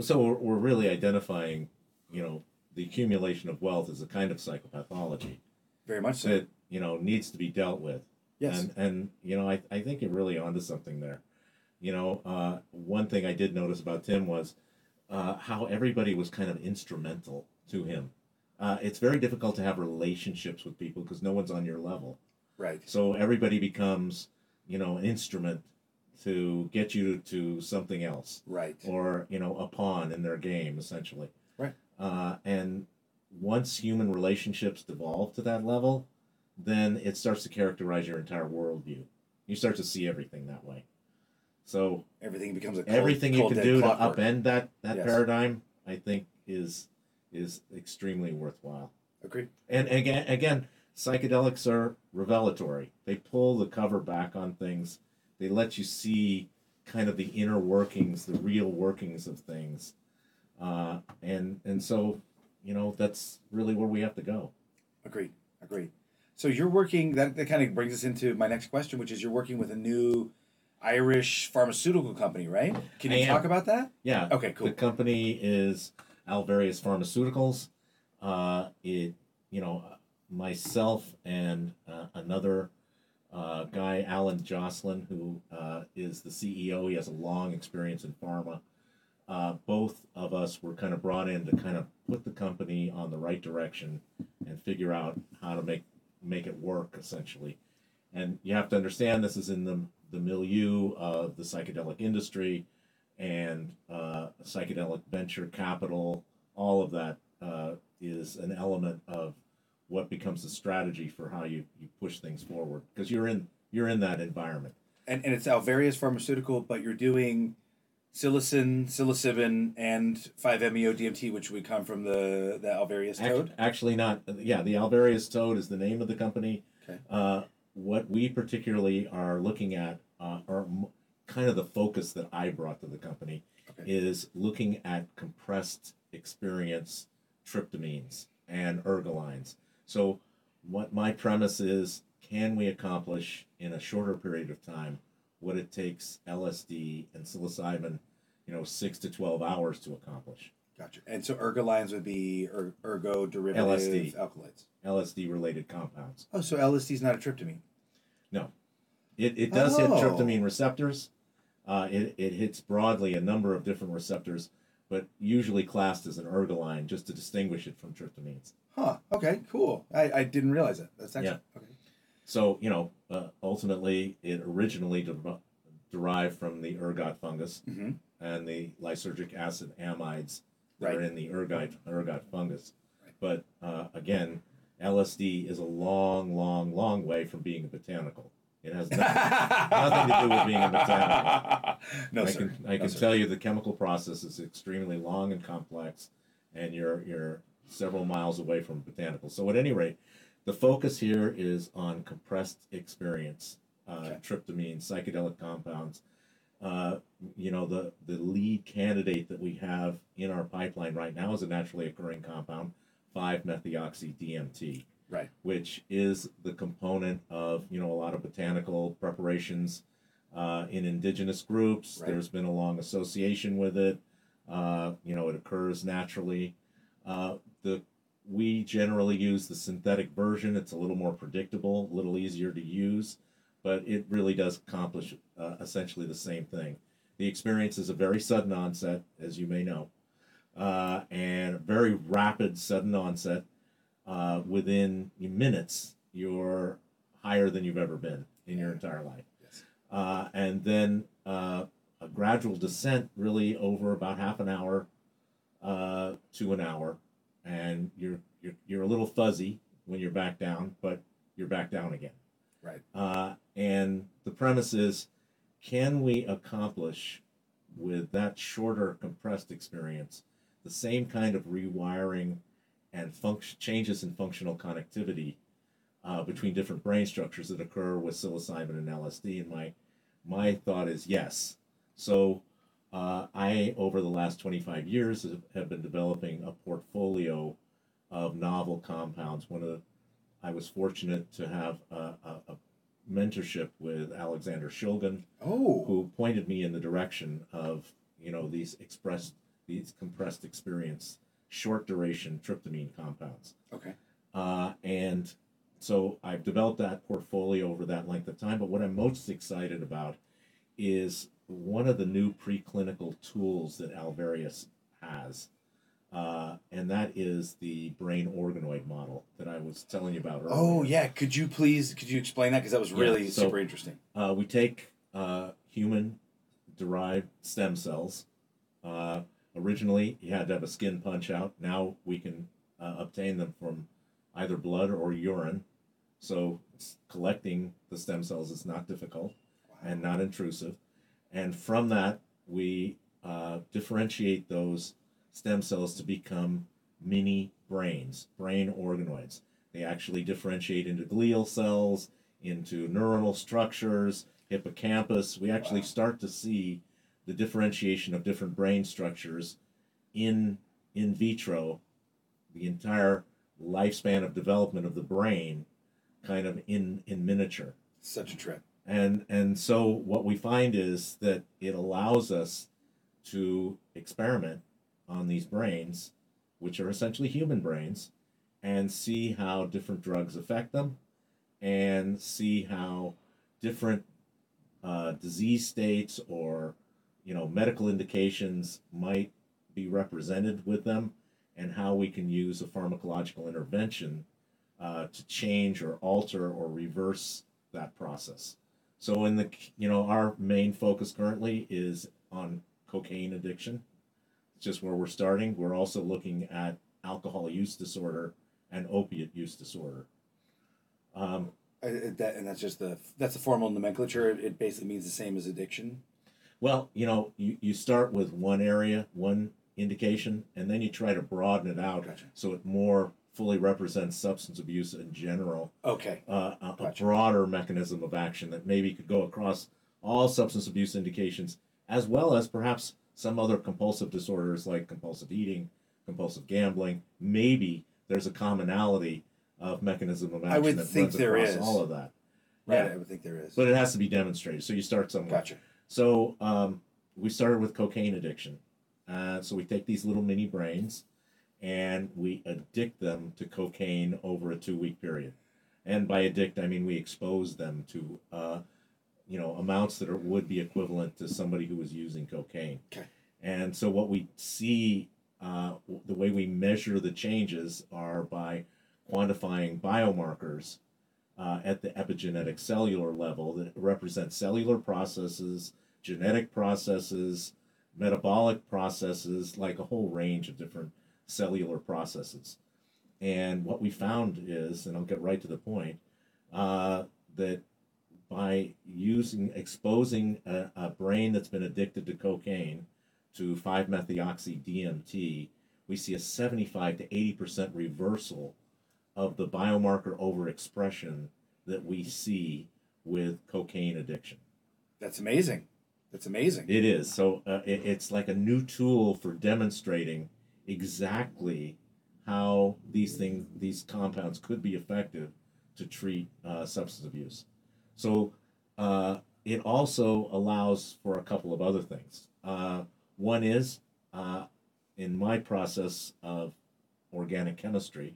So we're, we're really identifying, you know, the accumulation of wealth as a kind of psychopathology Very much so. that you know needs to be dealt with. yes. And and you know I, I think you're really onto something there. You know, uh, one thing I did notice about Tim was uh, how everybody was kind of instrumental to him. Uh, it's very difficult to have relationships with people because no one's on your level. right. So everybody becomes, you know, an instrument to get you to something else, Right. or you know, a pawn in their game, essentially. Right. Uh, and once human relationships devolve to that level, then it starts to characterize your entire worldview. You start to see everything that way. So Everything becomes a cold, everything you can do to upend that that Yes. paradigm, I think, is is extremely worthwhile. Agreed. And again, again, psychedelics are revelatory. They pull the cover back on things. They let you see kind of the inner workings, the real workings of things, uh, and and so you know that's really where we have to go. Agreed. Agreed. So you're working that that kind of brings us into my next question, which is you're working with a new Irish pharmaceutical company, right? Can you talk about that? Yeah. Okay, cool. The company is Alvarius Pharmaceuticals. Uh, it, you know, myself and uh, another uh, guy, Alan Jocelyn, who uh, is the CEO. He has a long experience in pharma. Uh, both of us were kind of brought in to kind of put the company on the right direction and figure out how to make make it work essentially. And you have to understand this is in the the milieu of the psychedelic industry and uh, psychedelic venture capital. All of that uh, is an element of what becomes the strategy for how you, you push things forward because you're in you're in that environment. And and it's Alvarius Pharmaceutical, but you're doing psilocin, psilocybin, and 5-MeO DMT, which would come from the the Alvarius toad. actually, not. Yeah, the Alvarius Toad is the name of the company. Okay. Uh, what we particularly are looking at, uh, or m- kind of the focus that I brought to the company, Okay. is looking at compressed experience tryptamines and ergolines. So, what my premise is can we accomplish in a shorter period of time what it takes LSD and psilocybin, you know, six to 12 hours to accomplish? Gotcha. And so ergolines would be er, ergo derivative LSD. alkaloids. LSD related compounds. Oh, so LSD is not a tryptamine. No. It, it does hit Oh. tryptamine receptors. Uh, it, it hits broadly a number of different receptors, but usually classed as an ergoline just to distinguish it from tryptamines. Huh. Okay. Cool. I, I didn't realize that. That's actually yeah. okay. So, you know, uh, ultimately, it originally de- derived from the ergot fungus Mm-hmm. and the lysergic acid amides that Right. are in the ergot, ergot fungus. Right. But uh, again, LSD is a long, long, long way from being a botanical. It has nothing, nothing to do with being a botanical. no, I sir. can I No, can sir. tell you the chemical process is extremely long and complex, and you're you're several miles away from botanical. So at any rate, the focus here is on compressed experience, uh, Okay. tryptamine, psychedelic compounds. Uh, you know, the, the lead candidate that we have in our pipeline right now is a naturally occurring compound, 5-methoxy DMT, Right. which is the component of, you know, a lot of botanical preparations uh, in indigenous groups. Right. There's been a long association with it. Uh, you know, it occurs naturally. Uh, the we generally use the synthetic version. It's a little more predictable, a little easier to use, but it really does accomplish uh, essentially the same thing. The experience is a very sudden onset, as you may know, uh, and very rapid sudden onset. Uh, within minutes, you're higher than you've ever been in your entire life. Yes. Uh, and then uh, a gradual descent, really over about half an hour uh, to an hour, and you're you're you're a little fuzzy when you're back down, but you're back down again. Right. Uh, and the premise is, can we accomplish with that shorter compressed experience the same kind of rewiring and function changes in functional connectivity uh, between different brain structures that occur with psilocybin and LSD? And my my thought is yes. So uh, I, over the last 25 years, have- have been developing a portfolio of novel compounds. One of the, I was fortunate to have a, a, a mentorship with Alexander Shulgin, Oh. who pointed me in the direction of you know these expressed these compressed experience short duration tryptamine compounds. Okay. Uh, and so I've developed that portfolio over that length of time. But what I'm most excited about is one of the new preclinical tools that Alvarius has. Uh, and that is the brain organoid model that I was telling you about earlier. Oh yeah. Could you please could you explain that because that was Yeah, really so- super interesting. Uh, we take uh, human derived stem cells. Originally, you had to have a skin punch out. Now we can uh, obtain them from either blood or urine. So collecting the stem cells is not difficult and not intrusive. And from that, we uh, differentiate those stem cells to become mini brains, brain organoids. They actually differentiate into glial cells, into neuronal structures, hippocampus. We actually Wow. start to see the differentiation of different brain structures in in vitro, the entire lifespan of development of the brain, kind of in in miniature Such a trip. and and so what we find is that it allows us to experiment on these brains which are essentially human brains and see how different drugs affect them and see how different uh, disease states or you know medical indications might be represented with them and how we can use a pharmacological intervention uh, to change or alter or reverse that process so in the you know our main focus currently is on cocaine addiction. It's just where we're starting. We're also looking at alcohol use disorder and opiate use disorder. Um, I, that and that's just the that's the formal nomenclature. It basically means the same as addiction. Well, you know, you, you start with one area, one indication, and then you try to broaden it out Gotcha. so it more fully represents substance abuse in general Okay. uh, a, a broader mechanism of action that maybe could go across all substance abuse indications, as well as perhaps some other compulsive disorders like compulsive eating, compulsive gambling. Maybe there's a commonality of mechanism of action would that think runs there across is. all of that. Right. Yeah. I would think there is. But it has to be demonstrated. So you start somewhere. gotcha. So um, we started with cocaine addiction. Uh, so we take these little mini brains and we addict them to cocaine over a two week period. And by addict, I mean we expose them to, uh, you know, amounts that are, would be equivalent to somebody who was using cocaine. Okay. And so what we see, uh, the way we measure the changes are by quantifying biomarkers uh, at the epigenetic cellular level that represent cellular processes, genetic processes, metabolic processes, like a whole range of different cellular processes. And what we found is, and I'll get right to the point, uh, that by using exposing a, a brain that's been addicted to cocaine to 5-methoxy DMT, we see a 75 to 80% reversal of the biomarker overexpression that we see with cocaine addiction. That's amazing. That's amazing. It is. So uh, it, it's like a new tool for demonstrating exactly how these things, these compounds could be effective to treat uh, substance abuse. So uh, it also allows for a couple of other things. Uh, one is uh, in my process of organic chemistry,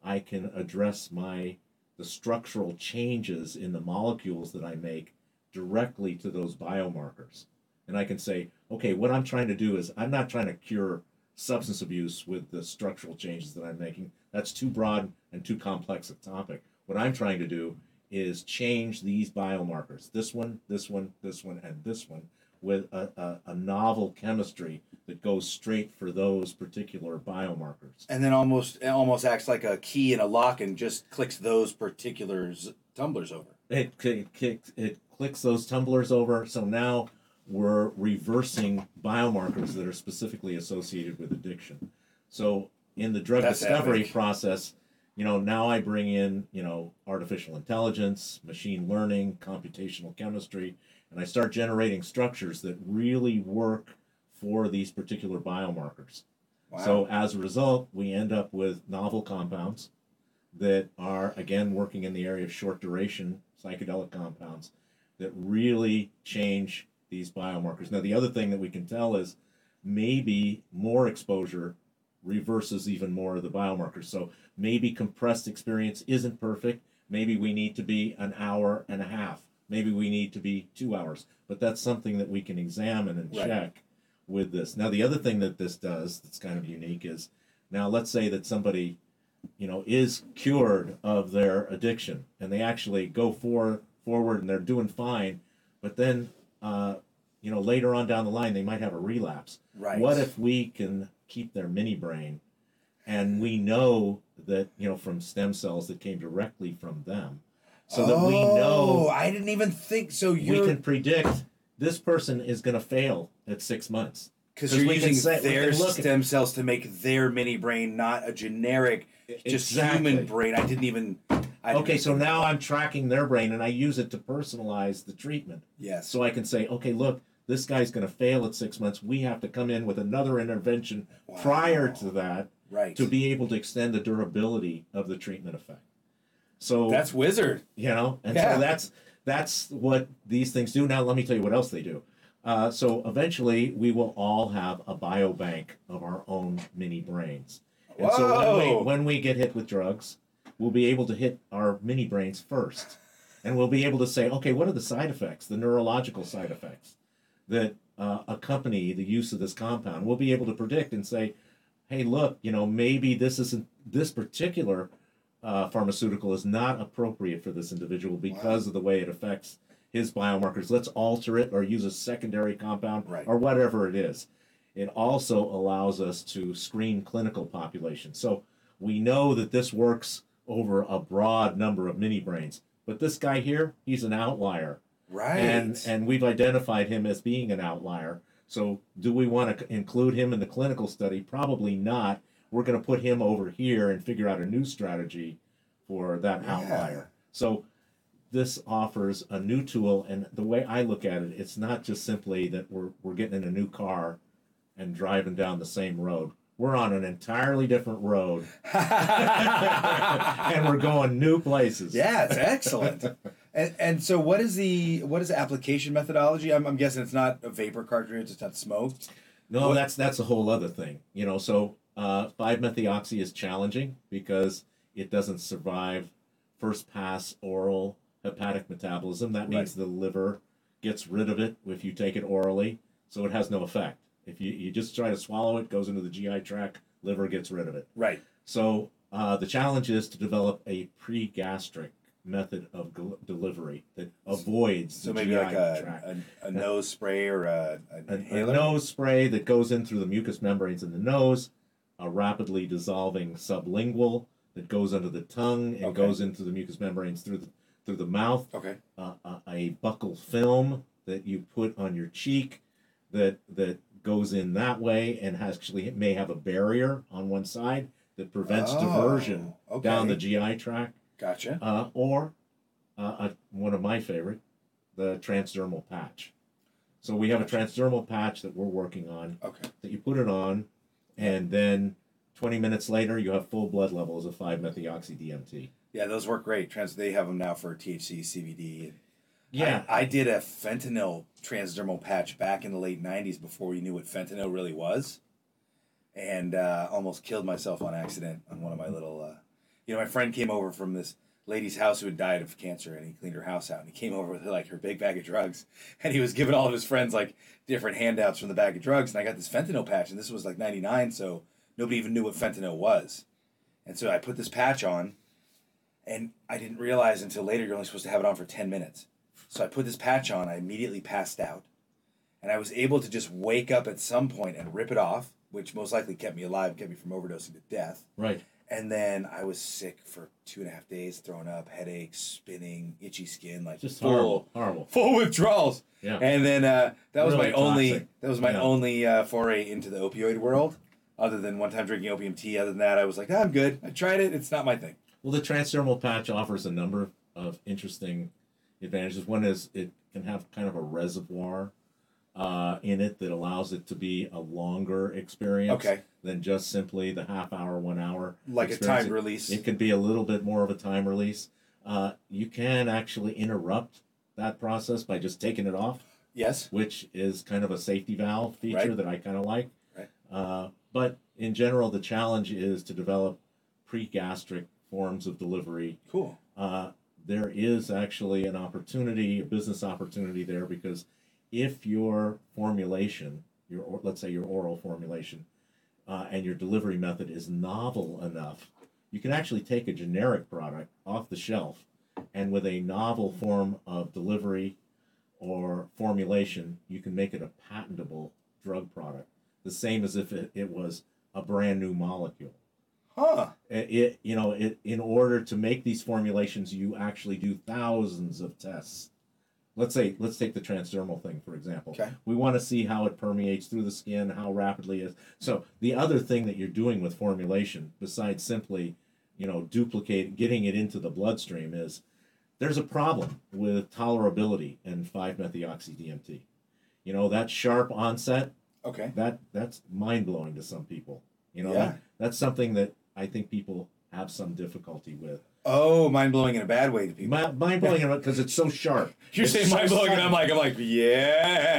I can address my the structural changes in the molecules that I make directly to those biomarkers. And I can say, okay, what I'm trying to do is I'm not trying to cure substance abuse with the structural changes that I'm making. That's too broad and too complex a topic. What I'm trying to do is change these biomarkers this one, this one, this one, and this one with a, a, a novel chemistry that goes straight for those particular biomarkers. And then almost almost acts like a key in a lock and just clicks those particular tumblers over. It, it, kicks, it clicks those tumblers over. So now we're reversing biomarkers that are specifically associated with addiction. So in the drug That's discovery epic. process, you know, now I bring in, you know, artificial intelligence, machine learning, computational chemistry, and I start generating structures that really work for these particular biomarkers. Wow. So as a result, we end up with novel compounds that are again working in the area of short duration psychedelic compounds that really change these biomarkers. Now the other thing that we can tell is maybe more exposure reverses even more of the biomarkers. So maybe compressed experience isn't perfect. Maybe we need to be an hour and a half. Maybe we need to be two hours. But that's something that we can examine and Right. check with this. Now the other thing that this does that's kind of unique is now let's say that somebody you know is cured of their addiction and they actually go for forward and they're doing fine but then uh, you know later on down the line they might have a relapse Right. what if we can keep their mini brain and we know that you know from stem cells that came directly from them so that we Oh, know I didn't even think so. You're can predict this person is going to fail at six months because you're we can using say- we their can look at- stem cells to make their mini brain, not a generic, just Exactly. human brain. I didn't even. I okay so now i'm tracking their brain and i use it to personalize the treatment yes. So I can say, okay, look, this guy's going to fail at six months. We have to come in with another intervention prior to that right. to be able to extend the durability of the treatment effect. So That's wizard. you know, and Yeah. so that's that's what these things do. Now let me tell you what else they do. Uh, so eventually, we will all have a biobank of our own mini brains. And so when we, when we get hit with drugs, we'll be able to hit our mini brains first. And we'll be able to say, okay, what are the side effects, the neurological side effects that uh, accompany the use of this compound? We'll be able to predict and say, hey, look, you know, maybe this isn't, this particular uh, pharmaceutical is not appropriate for this individual because of the way it affects his biomarkers. Let's alter it or use a secondary compound Right. or whatever it is. It also allows us to screen clinical populations. So we know that this works over a broad number of mini brains. But this guy here, he's an outlier. Right. And and we've identified him as being an outlier. So do we want to include him in the clinical study? Probably not. We're going to put him over here and figure out a new strategy for that Yeah. outlier. So this offers a new tool and the way I look at it, it's not just simply that we're we're getting in a new car and driving down the same road. We're on an entirely different road [laughs] and we're going new places. yeah, it's excellent. And and so what is the what is the application methodology? I'm, I'm guessing it's not a vapor cartridge. It's not smoked. No, What- that's that's a whole other thing. You know, so uh, five methoxy is challenging because it doesn't survive first pass oral hepatic metabolism. That means the liver gets rid of it if you take it orally, so it has no effect. If you, you just try to swallow it, goes into the GI tract, liver gets rid of it. Right. So uh, the challenge is to develop a pre-gastric method of gal- delivery that avoids So the maybe GI like a, a, a nose spray or a, a, a, a nose spray that goes in through the mucous membranes in the nose, a rapidly dissolving sublingual that goes under the tongue and Okay. goes into the mucous membranes through the through the mouth, Okay. uh, a, a buccal film that you put on your cheek that that goes in that way and actually may have a barrier on one side that prevents Oh, diversion okay. down the GI tract, Gotcha. uh, or uh, uh, one of my favorite, the transdermal patch. So we have a transdermal patch that we're working on Okay. that you put it on, and then 20 minutes later you have full blood levels of 5-methoxy DMT. Yeah, those work great. Trans they have them now for THC, CBD. Yeah. I, I did a fentanyl transdermal patch back in the late '90s before we knew what fentanyl really was, and uh, almost killed myself on accident on one of my little. Uh, you know, my friend came over from this lady's house who had died of cancer, and he cleaned her house out, and he came over with like her big bag of drugs, and he was giving all of his friends like different handouts from the bag of drugs, and I got this fentanyl patch, and this was like '99, so nobody even knew what fentanyl was, and so I put this patch on, and I didn't realize until later you're only supposed to have it on for ten minutes. So I put this patch on. I immediately passed out, and I was able to just wake up at some point and rip it off, which most likely kept me alive, kept me from overdosing to death. Right. And then I was sick for two and a half days, throwing up, headaches, spinning, itchy skin, like Just full, horrible. Horrible. full withdrawals. Yeah. And then uh, that was Really my only that was my Yeah. only uh, foray into the opioid world. Other than one time drinking opium tea, other than that, I was like, "Ah, I'm good. I tried it. It's not my thing. Well, the transdermal patch offers a number of interesting advantages. One is it can have kind of a reservoir uh, in it that allows it to be a longer experience Okay. than just simply the half hour, one hour. Like a experience. timed release. It could be a little bit more of a time release. Uh, you can actually interrupt that process by just taking it off, yes. which is kind of a safety valve feature Right. that I kind of like. Right. Uh, but in general, the challenge is to develop pre-gastric forms of delivery Cool. uh, there is actually an opportunity, a business opportunity there because if your formulation, your let's say your oral formulation, uh, and your delivery method is novel enough, you can actually take a generic product off the shelf, and with a novel form of delivery or formulation, you can make it a patentable drug product, the same as if it, it was a brand new molecule Huh. it, it you know it in order to make these formulations you actually do thousands of tests let's say let's take the transdermal thing for example Okay. we want to see how it permeates through the skin how rapidly it is so the other thing that you're doing with formulation besides simply you know duplicate getting it into the bloodstream is there's a problem with tolerability in 5-methoxy DMT you know that sharp onset Okay. that that's mind blowing to some people. You know, Yeah. that, that's something that I think people have some difficulty with. Oh, mind blowing in a bad way to people. Mind blowing because it's so sharp. You're It's saying so mind blowing, and. I'm like, I'm like, yeah.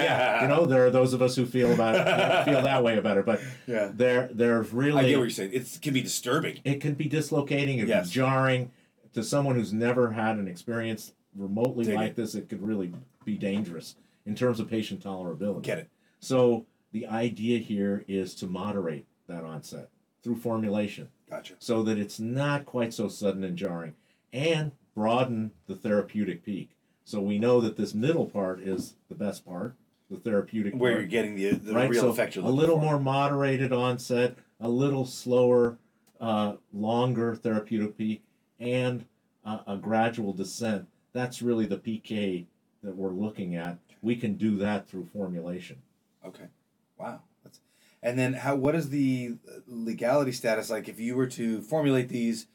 yeah. You know, there are those of us who feel about it, feel that way about it, but Yeah. there there's I really get what you're saying. It can be disturbing. it can be dislocating, it Yes. jarring to someone who's never had an experience remotely Dig like it. this. It could really be dangerous in terms of patient tolerability. Get it? So the idea here is to moderate that onset through formulation. Gotcha. so that it's not quite so sudden and jarring, and broaden the therapeutic peak. So we know that this middle part is the best part, the therapeutic Where part, you're getting the, the right? real so effect you're a little for. more moderated onset, a little slower, uh, longer therapeutic peak, and uh, a gradual descent. That's really the PK that we're looking at. We can do that through formulation. Okay. Wow. And then how? What is the legality status like? If you were to formulate these,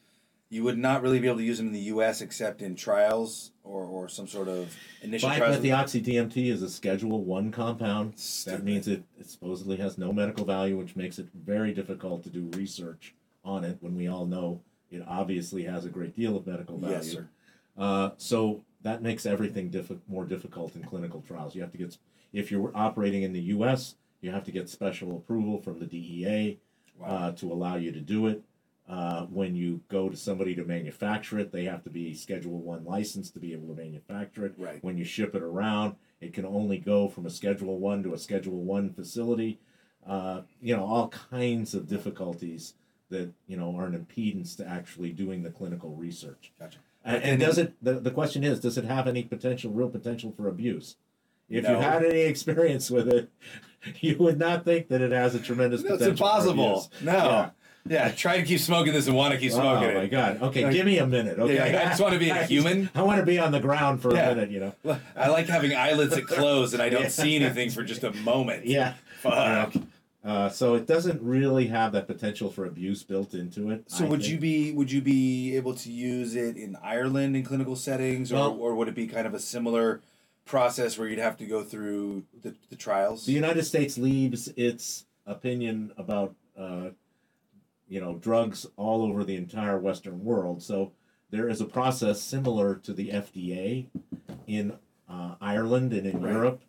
you would not really be able to use them in the U.S. except in trials or, or some sort of initial trials. 5-methoxy DMT is a Schedule One compound. Stupid. That means it, it supposedly has no medical value, which makes it very difficult to do research on it. When we all know it obviously has a great deal of medical value. Yes, sir. Uh, so that makes everything more difficult in clinical trials. You have to get, if you're operating in the U.S., you have to get special approval from the DEA Wow. uh, to allow you to do it. Uh, when you go to somebody to manufacture it, they have to be Schedule One licensed to be able to manufacture it. Right. When you ship it around, it can only go from a Schedule One to a Schedule One facility. Uh, you know, all kinds of difficulties that you know are an impedance to actually doing the clinical research. Gotcha. And, and does it? The, the question is, does it have any potential, real potential for abuse? If No. you had any experience with it, [laughs] you would not think that it has a tremendous That's potential. for impossible. No. Yeah. Yeah. Try to keep smoking this and want to keep smoking it. oh my god. Okay, Like- give me a minute. Okay, Yeah, I just wanna be a [laughs] human. I want to be on the ground for Yeah. a minute. You know. I like having eyelids that close and I don't [laughs] Yeah. see anything for just a moment. Yeah. Fuck. Uh, so it doesn't really have that potential for abuse built into it. So I would think. you be would you be able to use it in Ireland in clinical settings, or, Well- or would it be kind of a similar process where you'd have to go through the, the trials. The United States leaves its opinion about, uh, you know, drugs all over the entire Western world. So there is a process similar to the FDA in uh, Ireland and in Right. Europe.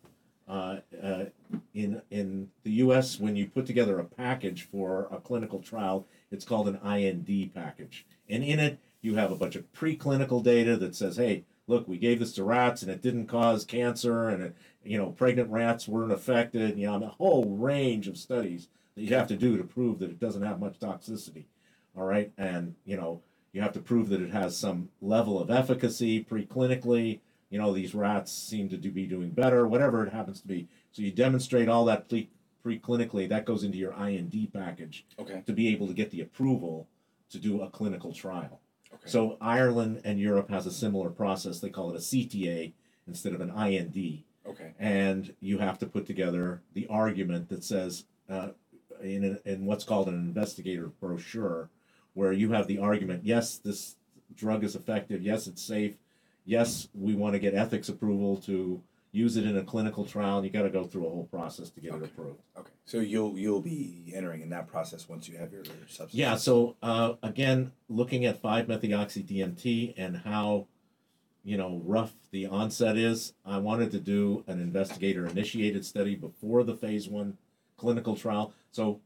Uh, uh, in in the U.S., when you put together a package for a clinical trial, it's called an IND package, and in it you have a bunch of preclinical data that says, "Hey, look, we gave this to rats and it didn't cause cancer, and it, you know, pregnant rats weren't affected." You know, a whole range of studies that you have to do to prove that it doesn't have much toxicity. All right, and you know, you have to prove that it has some level of efficacy preclinically. You know, these rats seem to do, be doing better, whatever it happens to be. So you demonstrate all that pre- preclinically. That goes into your IND package okay. to be able to get the approval to do a clinical trial. Okay. So Ireland and Europe has a similar process. They call it a CTA instead of an IND, Okay. and you have to put together the argument that says uh, in a, in what's called an investigator brochure, where you have the argument: yes, this drug is effective. Yes, it's safe. Yes, we want to get ethics approval to use it in a clinical trial. And you got to go through a whole process to get Okay. it approved. Okay. So you'll you'll be entering in that process once you have your substance. Yeah, so uh, again, looking at 5 methoxy DMT and how, you know, rough the onset is, I wanted to do an investigator initiated study before the phase one clinical trial. So,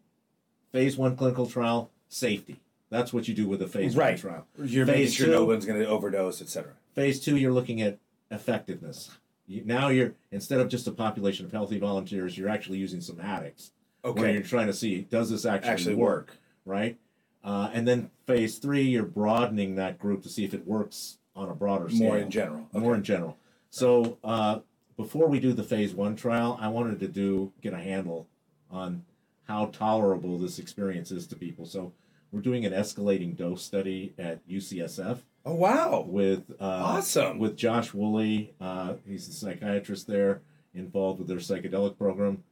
phase one clinical trial, safety. That's what you do with a phase Right. one trial. You're making Phase sure no one's going to overdose, etc. Phase two, you're looking at effectiveness. You, now you're, instead of just a population of healthy volunteers, you're actually using some addicts. Where Okay. you're trying to see, does this actually, Actually work? work. right? Uh, and then phase three, you're broadening that group to see if it works on a broader scale. More in general. More in general. So uh, before we do the phase one trial, I wanted to do get a handle on how tolerable this experience is to people. So we're doing an escalating dose study at UCSF Oh wow. with uh, Awesome. with Josh Woolley. Uh, he's a psychiatrist there involved with their psychedelic program,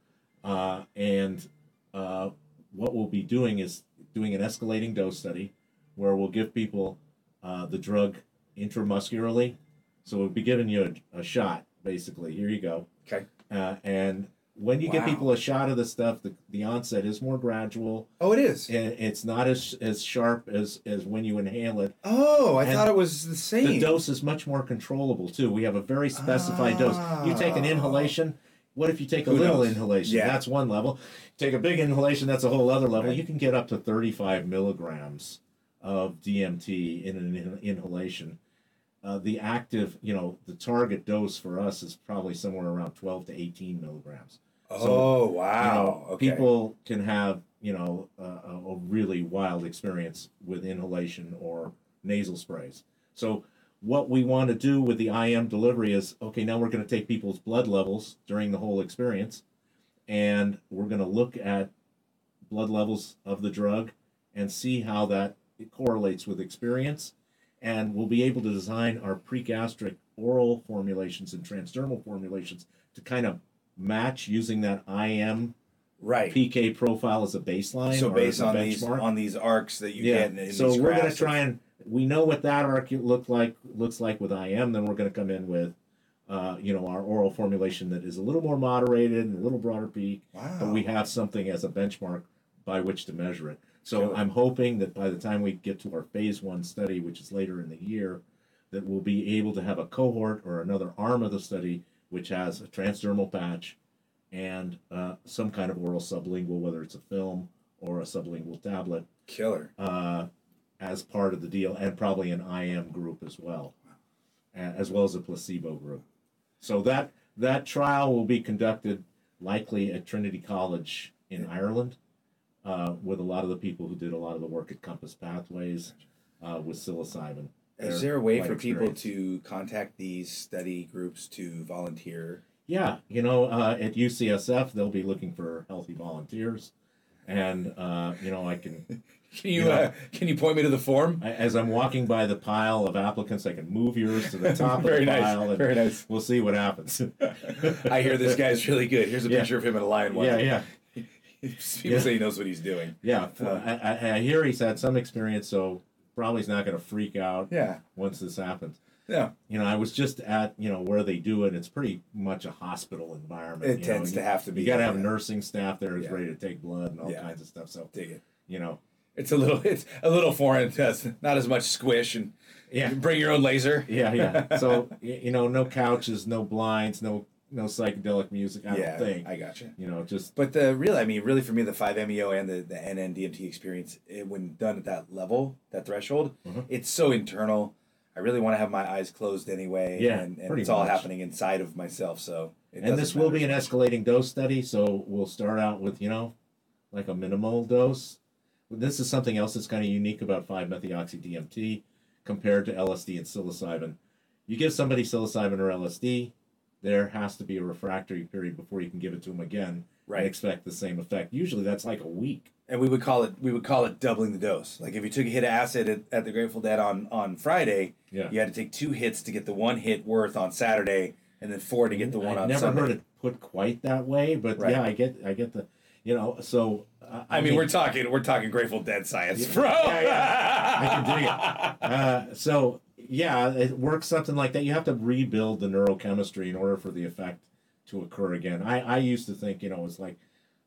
uh, and uh, what we'll be doing is doing an escalating dose study where we'll give people uh, the drug intramuscularly. So we'll be giving you a, a shot, basically. Here you go. Okay. Uh, and when you give people a shot of the stuff, the, the onset is more gradual. Oh, it is. And it's not as as sharp as as when you inhale it. Oh, I And thought it was the same. The dose is much more controllable too. We have a very specified dose. You take an Ah. inhalation. What if you take a Who little knows? inhalation? Yeah. That's one level. Take a big inhalation. That's a whole other level. Right. You can get up to 35 milligrams of DMT in an in- inhalation. Uh, the active, you know, the target dose for us is probably somewhere around 12 to 18 milligrams. oh You wow. know, okay. People can have, you know, a a really wild experience with inhalation or nasal sprays. So, what we want to do with the IM delivery is okay, now we're going to take people's blood levels during the whole experience, and we're going to look at blood levels of the drug and see how that correlates with experience. And we'll be able to design our pregastric oral formulations and transdermal formulations to kind of match using that IM right. PK profile as a baseline. So based on these on these arcs that you yeah. get so we're going to try and we know what that arc look like looks like with IM. Then we're going to come in with, uh, you know, our oral formulation that is a little more moderated and a little broader peak, wow. but we have something as a benchmark by which to measure it. So Cool. I'm hoping that by the time we get to our phase one study, which is later in the year, that we'll be able to have a cohort or another arm of the study which has a transdermal patch and uh, some kind of oral sublingual, whether it's a film or a sublingual tablet, killer. uh, as part of the deal, and probably an IM group as well, as well as a placebo group. So that that trial will be conducted likely at Trinity College in Ireland, uh, with a lot of the people who did a lot of the work at Compass Pathways uh, with psilocybin. Is there a way for people to contact these study groups to volunteer? Yeah, you know, uh, at UCSF they'll be looking for healthy volunteers, and uh, you know I can [laughs] Can you Yeah. uh, can you point me to the form? I- as I'm walking by the pile of applicants, I can move yours to the [laughs] top of the nice, pile, and very nice. we'll see what happens. [laughs] I hear this guy's really good. Here's a Yeah. picture of him in a lion one. yeah, yeah, [laughs] People Yeah. say he knows what he's doing. yeah. Uh, I, I, I hear he's had some experience, so probably he's not going to freak out Yeah. once this happens. Yeah. You know, I was just at you know where they do it. It's pretty much a hospital environment. It you tends know. to You- have to be. You got to have nursing staff there who's Yeah. ready to take blood and all Yeah. kinds of stuff. So Dig it. you know, It's a little. [laughs] It's a little foreign to us. Not as much squish and yeah, bring your own laser. yeah, yeah. [laughs] So you know, no couches, no blinds, no no psychedelic music. I yeah, don't think. I gotcha. you know, just But the real, I mean, really for me, the 5-MeO and the, the NN-DMT experience, it, when done at that level, that threshold, Mhm. it's so internal. I really want to have my eyes closed anyway. Yeah, and, and it's all much. happening inside of myself. So, and this will be an escalating dose study. So we'll start out with you know, like a minimal dose. This is something else that's kind of unique about 5-methoxy DMT compared to LSD and psilocybin. You give somebody psilocybin or LSD, there has to be a refractory period before you can give it to them again and Right. expect the same effect. Usually that's like a week. and we would call it we would call it doubling the dose. Like if you took a hit of acid at, at the Grateful Dead on on Friday, Yeah. you had to take two hits to get the one hit worth on Saturday, and then four to get the one I've on never Sunday. heard it put quite that way, but Right. yeah, I get I get the you know, so uh, I mean, we're talking we're talking Grateful Dead science, bro. yeah, I can dig it. [laughs] Uh, so yeah, it works something like that. You have to rebuild the neurochemistry in order for the effect to occur again. I, I used to think, you know, it was like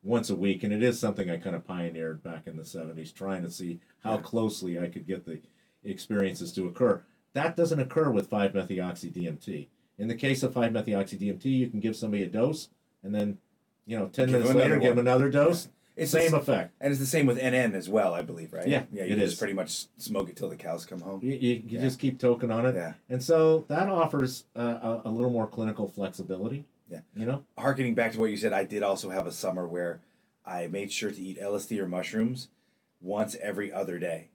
once a week, and it is something I kind of pioneered back in the '70s, trying to see how closely I could get the experiences to occur. That doesn't occur with 5-methoxy DMT. In the case of 5-methoxy DMT, you can give somebody a dose, and then, you know, ten Give minutes later, another give them another dose. It's Same the, effect. and it's the same with NN as well, I believe, right? Yeah, yeah. You it just is. pretty much smoke it till the cows come home. You, you, you Yeah. just keep token on it. Yeah. And so that offers uh, a, a little more clinical flexibility. Yeah. You know? Harkening back to what you said, I did also have a summer where I made sure to eat LSD or mushrooms once every other day.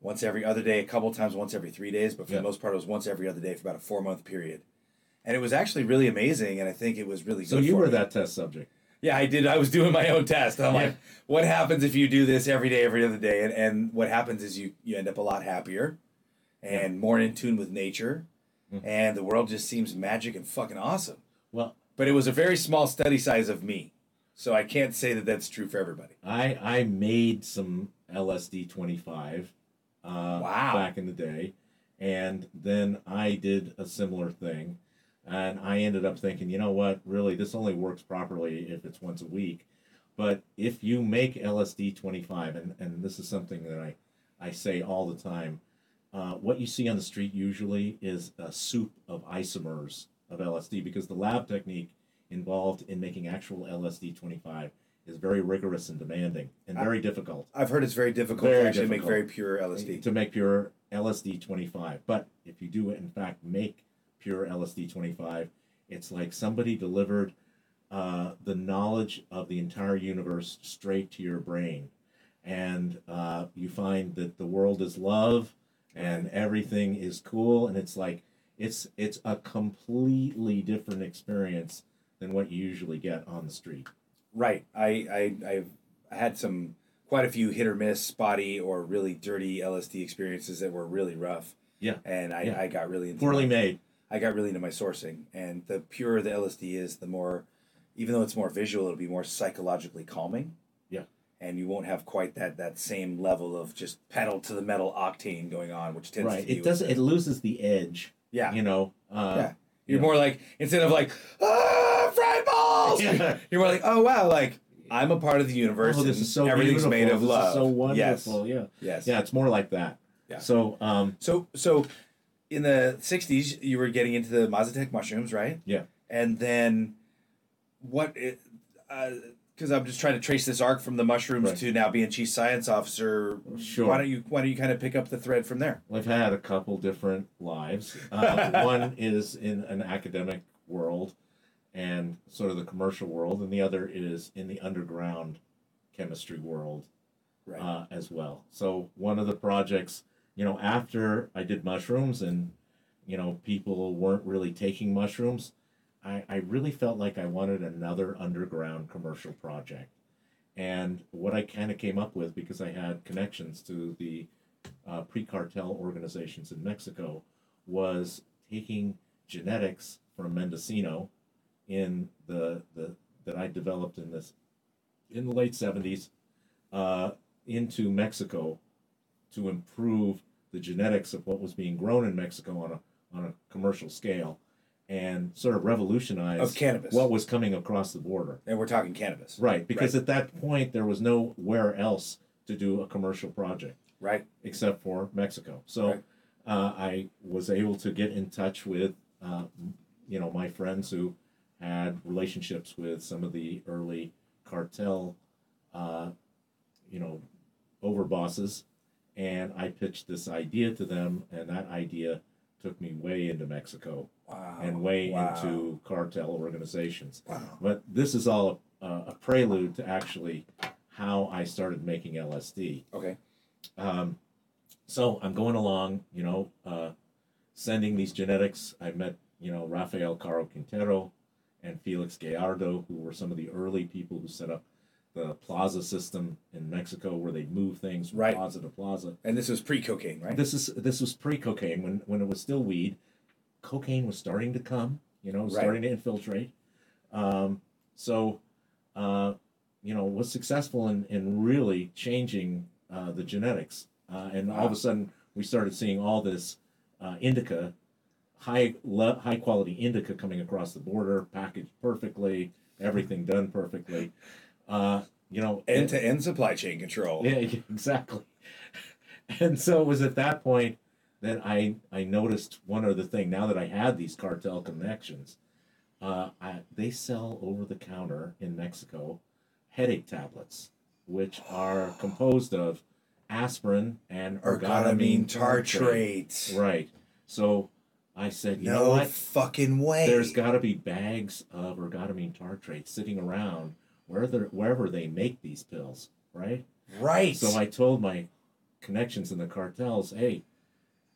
Once every other day, a couple times once every three days, but for Yeah. the most part, it was once every other day for about a four month period. And it was actually really amazing, and I think it was really So good you for were me. that test subject. Yeah, I did. I was doing my own test. I'm Yeah. like, what happens if you do this every day, every other day? And, and what happens is you, you end up a lot happier and more in tune with nature. Mhm. And the world just seems magic and fucking awesome. Well, But it was a very small study size of me. So I can't say that that's true for everybody. I I made some LSD 25 uh, Wow. back in the day. And then I did a similar thing. And I ended up thinking, you know what? Really, this only works properly if it's once a week. But if you make LSD 25, and, and this is something that I, I say all the time, uh, what you see on the street usually is a soup of isomers of LSD because the lab technique involved in making actual LSD 25 is very rigorous and demanding and very difficult I've heard it's very difficult Very to actually make very pure LSD. to make pure LSD 25. But if you do, in fact, make pure LSD 25, it's like somebody delivered uh, the knowledge of the entire universe straight to your brain. And uh, you find that the world is love and everything is cool. And it's like, it's, it's a completely different experience than what you usually get on the street. Right. I, I, I've had some, quite a few hit or miss, spotty, or really dirty LSD experiences that were really rough. Yeah. And I, Yeah. I got really into Poorly my- made. I got really into my sourcing, and the purer the LSD is, the more, even though it's more visual, it'll be more psychologically calming. Yeah. And you won't have quite that that same level of just pedal to the metal octane going on, which tends Right. to be It does. It loses the edge. Yeah. You know. Uh, yeah. You're yeah. more like instead of like ah fried balls, Yeah. [laughs] you're more like oh wow, like I'm a part of the universe. Oh, this is so everything's beautiful. made of this love. Is so wonderful. Yes. Yeah. Yes. Yeah. It's more like that. Yeah. So, um, So so in the '60s, you were getting into the Mazatec mushrooms, right? Yeah. And then what? Because I'm just trying to trace this arc from the mushrooms Right. to now being chief science officer. Sure. Why don't you Why don't you kind of pick up the thread from there? I've had a couple different lives. Uh, one [laughs] is in an academic world and sort of the commercial world, and the other is in the underground chemistry world Right. uh, as well. So one of the projects, you know, after I did mushrooms and you know people weren't really taking mushrooms, I, I really felt like I wanted another underground commercial project. And what I kind of came up with because I had connections to the uh, pre-cartel organizations in Mexico was taking genetics from Mendocino in the, the that I developed in this in the late 70s uh, into Mexico to improve the genetics of what was being grown in Mexico on a on a commercial scale and sort of revolutionized Of cannabis. what was coming across the border. And we're talking cannabis. Right, because at that point there was nowhere else to do a commercial project Right. except for Mexico. So Right. uh, I was able to get in touch with, uh, you know, my friends who had relationships with some of the early cartel, uh, you know, overbosses, and I pitched this idea to them, and that idea took me way into Mexico Wow. and way Wow. into cartel organizations. Wow. But this is all a, a prelude to actually how I started making LSD. Okay. Um, so I'm going along, you know, uh, sending these genetics. I met, you know, Rafael Caro Quintero and Felix Gallardo, who were some of the early people who set up the plaza system in Mexico, where they move things from Right. plaza to plaza. And this was pre-cocaine, right? This is this was pre-cocaine when when it was still weed. Cocaine was starting to come, you know, Right. starting to infiltrate. Um, so, uh, you know, was successful in in really changing uh, the genetics, uh, and all of a sudden we started seeing all this uh, indica, high le- high quality indica coming across the border, packaged perfectly, everything done perfectly. Uh, you know, End-to-end supply chain control. [laughs] yeah, exactly. [laughs] And so it was at that point that I I noticed one other thing. Now that I had these cartel connections, uh, I, they sell over the counter in Mexico headache tablets, which are [gasps] composed of aspirin and Ergotamine ergotamine tartrate. tartrate. Right. So I said, you know No what? fucking way. There's got to be bags of ergotamine tartrate sitting around where they're- wherever they make these pills, right? right. So I told my connections in the cartels, "Hey,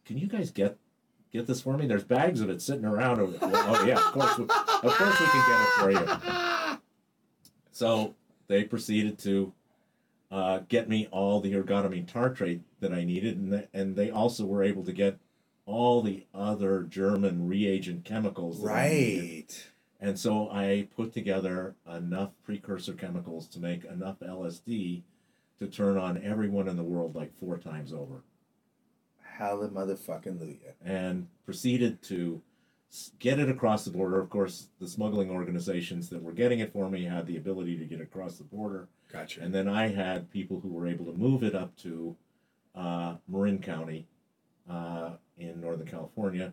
can you guys get get this for me? There's bags of it sitting around." Over oh yeah, of course, we, of course we can get it for you. [laughs] So they proceeded to uh, get me all the ergotamine tartrate that I needed, and and they also were able to get all the other German reagent chemicals. right. And so I put together enough precursor chemicals to make enough LSD to turn on everyone in the world like four times over, Hallelujah motherfucking Luya. and proceeded to get it across the border. Of course, the smuggling organizations that were getting it for me had the ability to get it across the border, Gotcha. and then I had people who were able to move it up to uh, Marin County uh, in Northern California,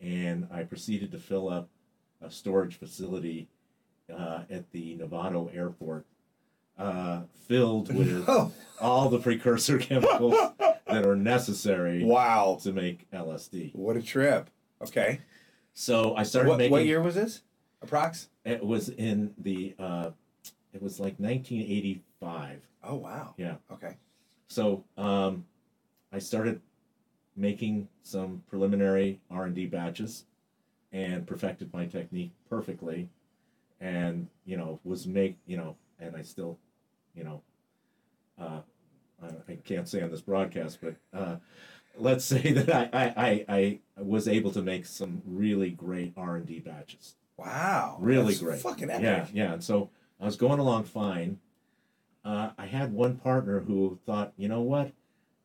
and I proceeded to fill up a storage facility uh, at the Novato airport, uh, filled [laughs] with oh, all the precursor [laughs] chemicals that are necessary wow. to make LSD. What a trip. Okay. So I started What, making. what year was this? Approx? It was in the. Uh, it was like 1985. Oh, wow. Yeah. Okay. So um, I started making some preliminary R and D batches, and perfected my technique perfectly, and you know was make you know, and I still, you know, uh, I, I can't say on this broadcast, but uh, let's [laughs] say that I, I, I, I was able to make some really great R and D batches Wow. really great. Fucking epic. Yeah, yeah. And so I was going along fine. Uh, I had one partner who thought, you know what?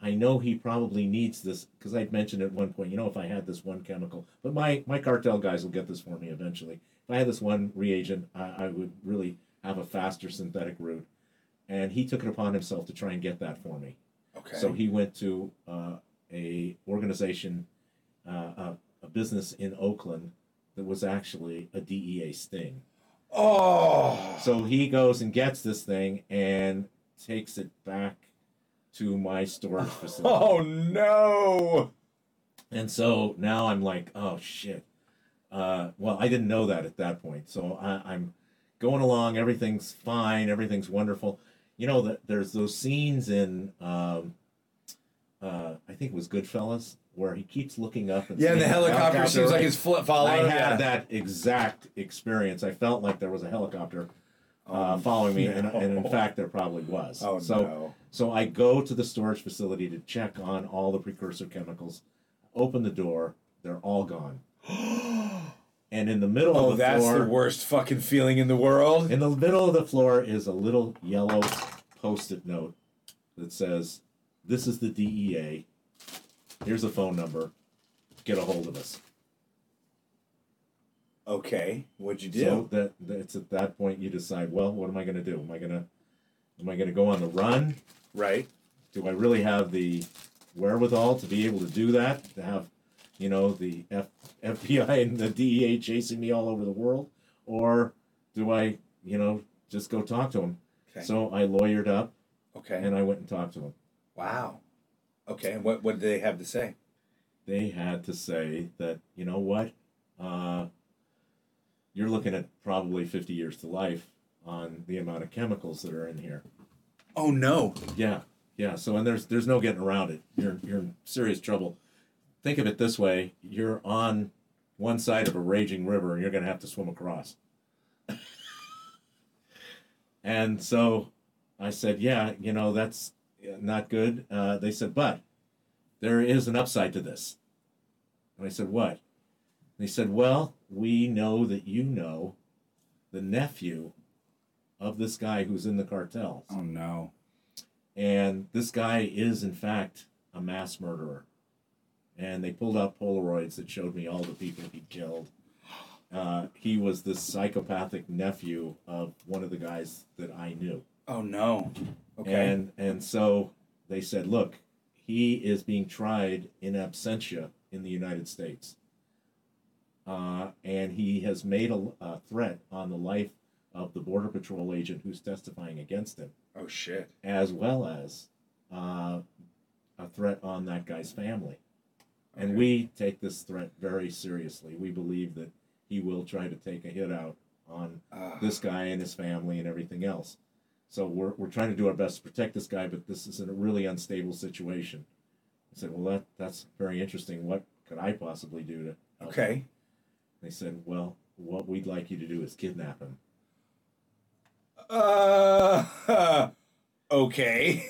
I know he probably needs this because I'd mentioned at one point, you know, if I had this one chemical, but my my cartel guys will get this for me eventually. If I had this one reagent, I, I would really have a faster synthetic route. And he took it upon himself to try and get that for me. Okay. So he went to uh, a organization, uh, a, a business in Oakland that was actually a DEA sting. oh. So he goes and gets this thing and takes it back to my storage [laughs] facility. Oh, no. And so now I'm like, oh shit. Uh, well, I didn't know that at that point. So I, I'm going along. Everything's fine. Everything's wonderful. You know that there's those scenes in, um, uh, I think it was Goodfellas, where he keeps looking up and Yeah, and the seeing helicopter seems like it's fl- following. I had yeah. that exact experience. I felt like there was a helicopter uh, Oh, following me, and, and in fact, there probably was. Oh, so, no. So I go to the storage facility to check on all the precursor chemicals. Open the door; they're all gone. [gasps] And in the middle Oh, of the floor Oh, that's floor, the worst fucking feeling in the world. in the middle of the floor is a little yellow post-it note that says, "This is the DEA. Here's a phone number. Get a hold of us." Okay. What'd you do? So that, that it's at that point you decide, well, what am I going to do? Am I going to am I going to go on the run? Right. Do I really have the wherewithal to be able to do that? To have, you know, the F, FBI and the DEA chasing me all over the world, or do I, you know, just go talk to him? Okay. So I lawyered up okay. and I went and talked to him. wow. Okay. And what what did they have to say? They had to say that, you know what, uh, you're looking at probably 50 years to life on the amount of chemicals that are in here. Oh no. Yeah, yeah. So and there's there's no getting around it. You're you're in serious trouble. Think of it this way: you're on one side of a raging river, and you're going to have to swim across. [laughs] and so I said, "Yeah, you know that's uh, not good." Uh, they said, "But there is an upside to this." And I said, "What?" They said, "Well, we know that you know the nephew of this guy who's in the cartels." Oh no. And this guy is, in fact, a mass murderer. And they pulled out Polaroids that showed me all the people he killed. Uh, he was the psychopathic nephew of one of the guys that I knew. Oh no. Okay. And and so they said, look, he is being tried in absentia in the United States. Uh, and he has made a, a threat on the life of the Border Patrol agent who's testifying against him oh shit. as well as uh, a threat on that guy's family. And we take this threat very seriously. We believe that he will try to take a hit out on Uh, this guy and his family and everything else. So we're, we're trying to do our best to protect this guy, but this is a really unstable situation. I said, well, that, that's very interesting. What could I possibly do to okay. They said, well, what we'd like you to do is kidnap him. Uh. [laughs] okay.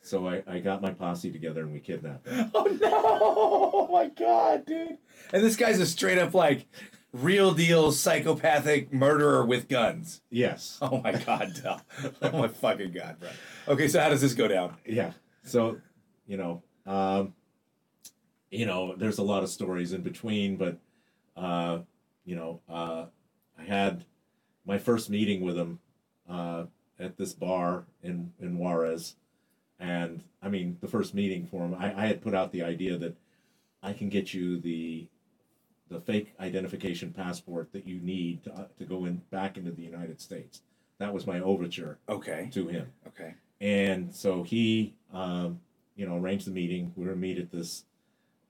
So I, I got my posse together and we kidnapped him. [laughs] Oh no! [laughs] Oh my god, dude! And this guy's a straight up like real deal psychopathic murderer with guns. Yes. Oh my god, Del. Oh my fucking god, bro. Okay, so how does this go down? yeah so you know um you know there's a lot of stories in between but uh you know uh i had my first meeting with him uh at this bar in in juarez and i mean the first meeting for him i, I had put out the idea that i can get you the the fake identification passport that you need to, uh, to go in back into the united states that was my overture Okay. to him Okay. and so he, um, you know, arranged the meeting. We were to meet at this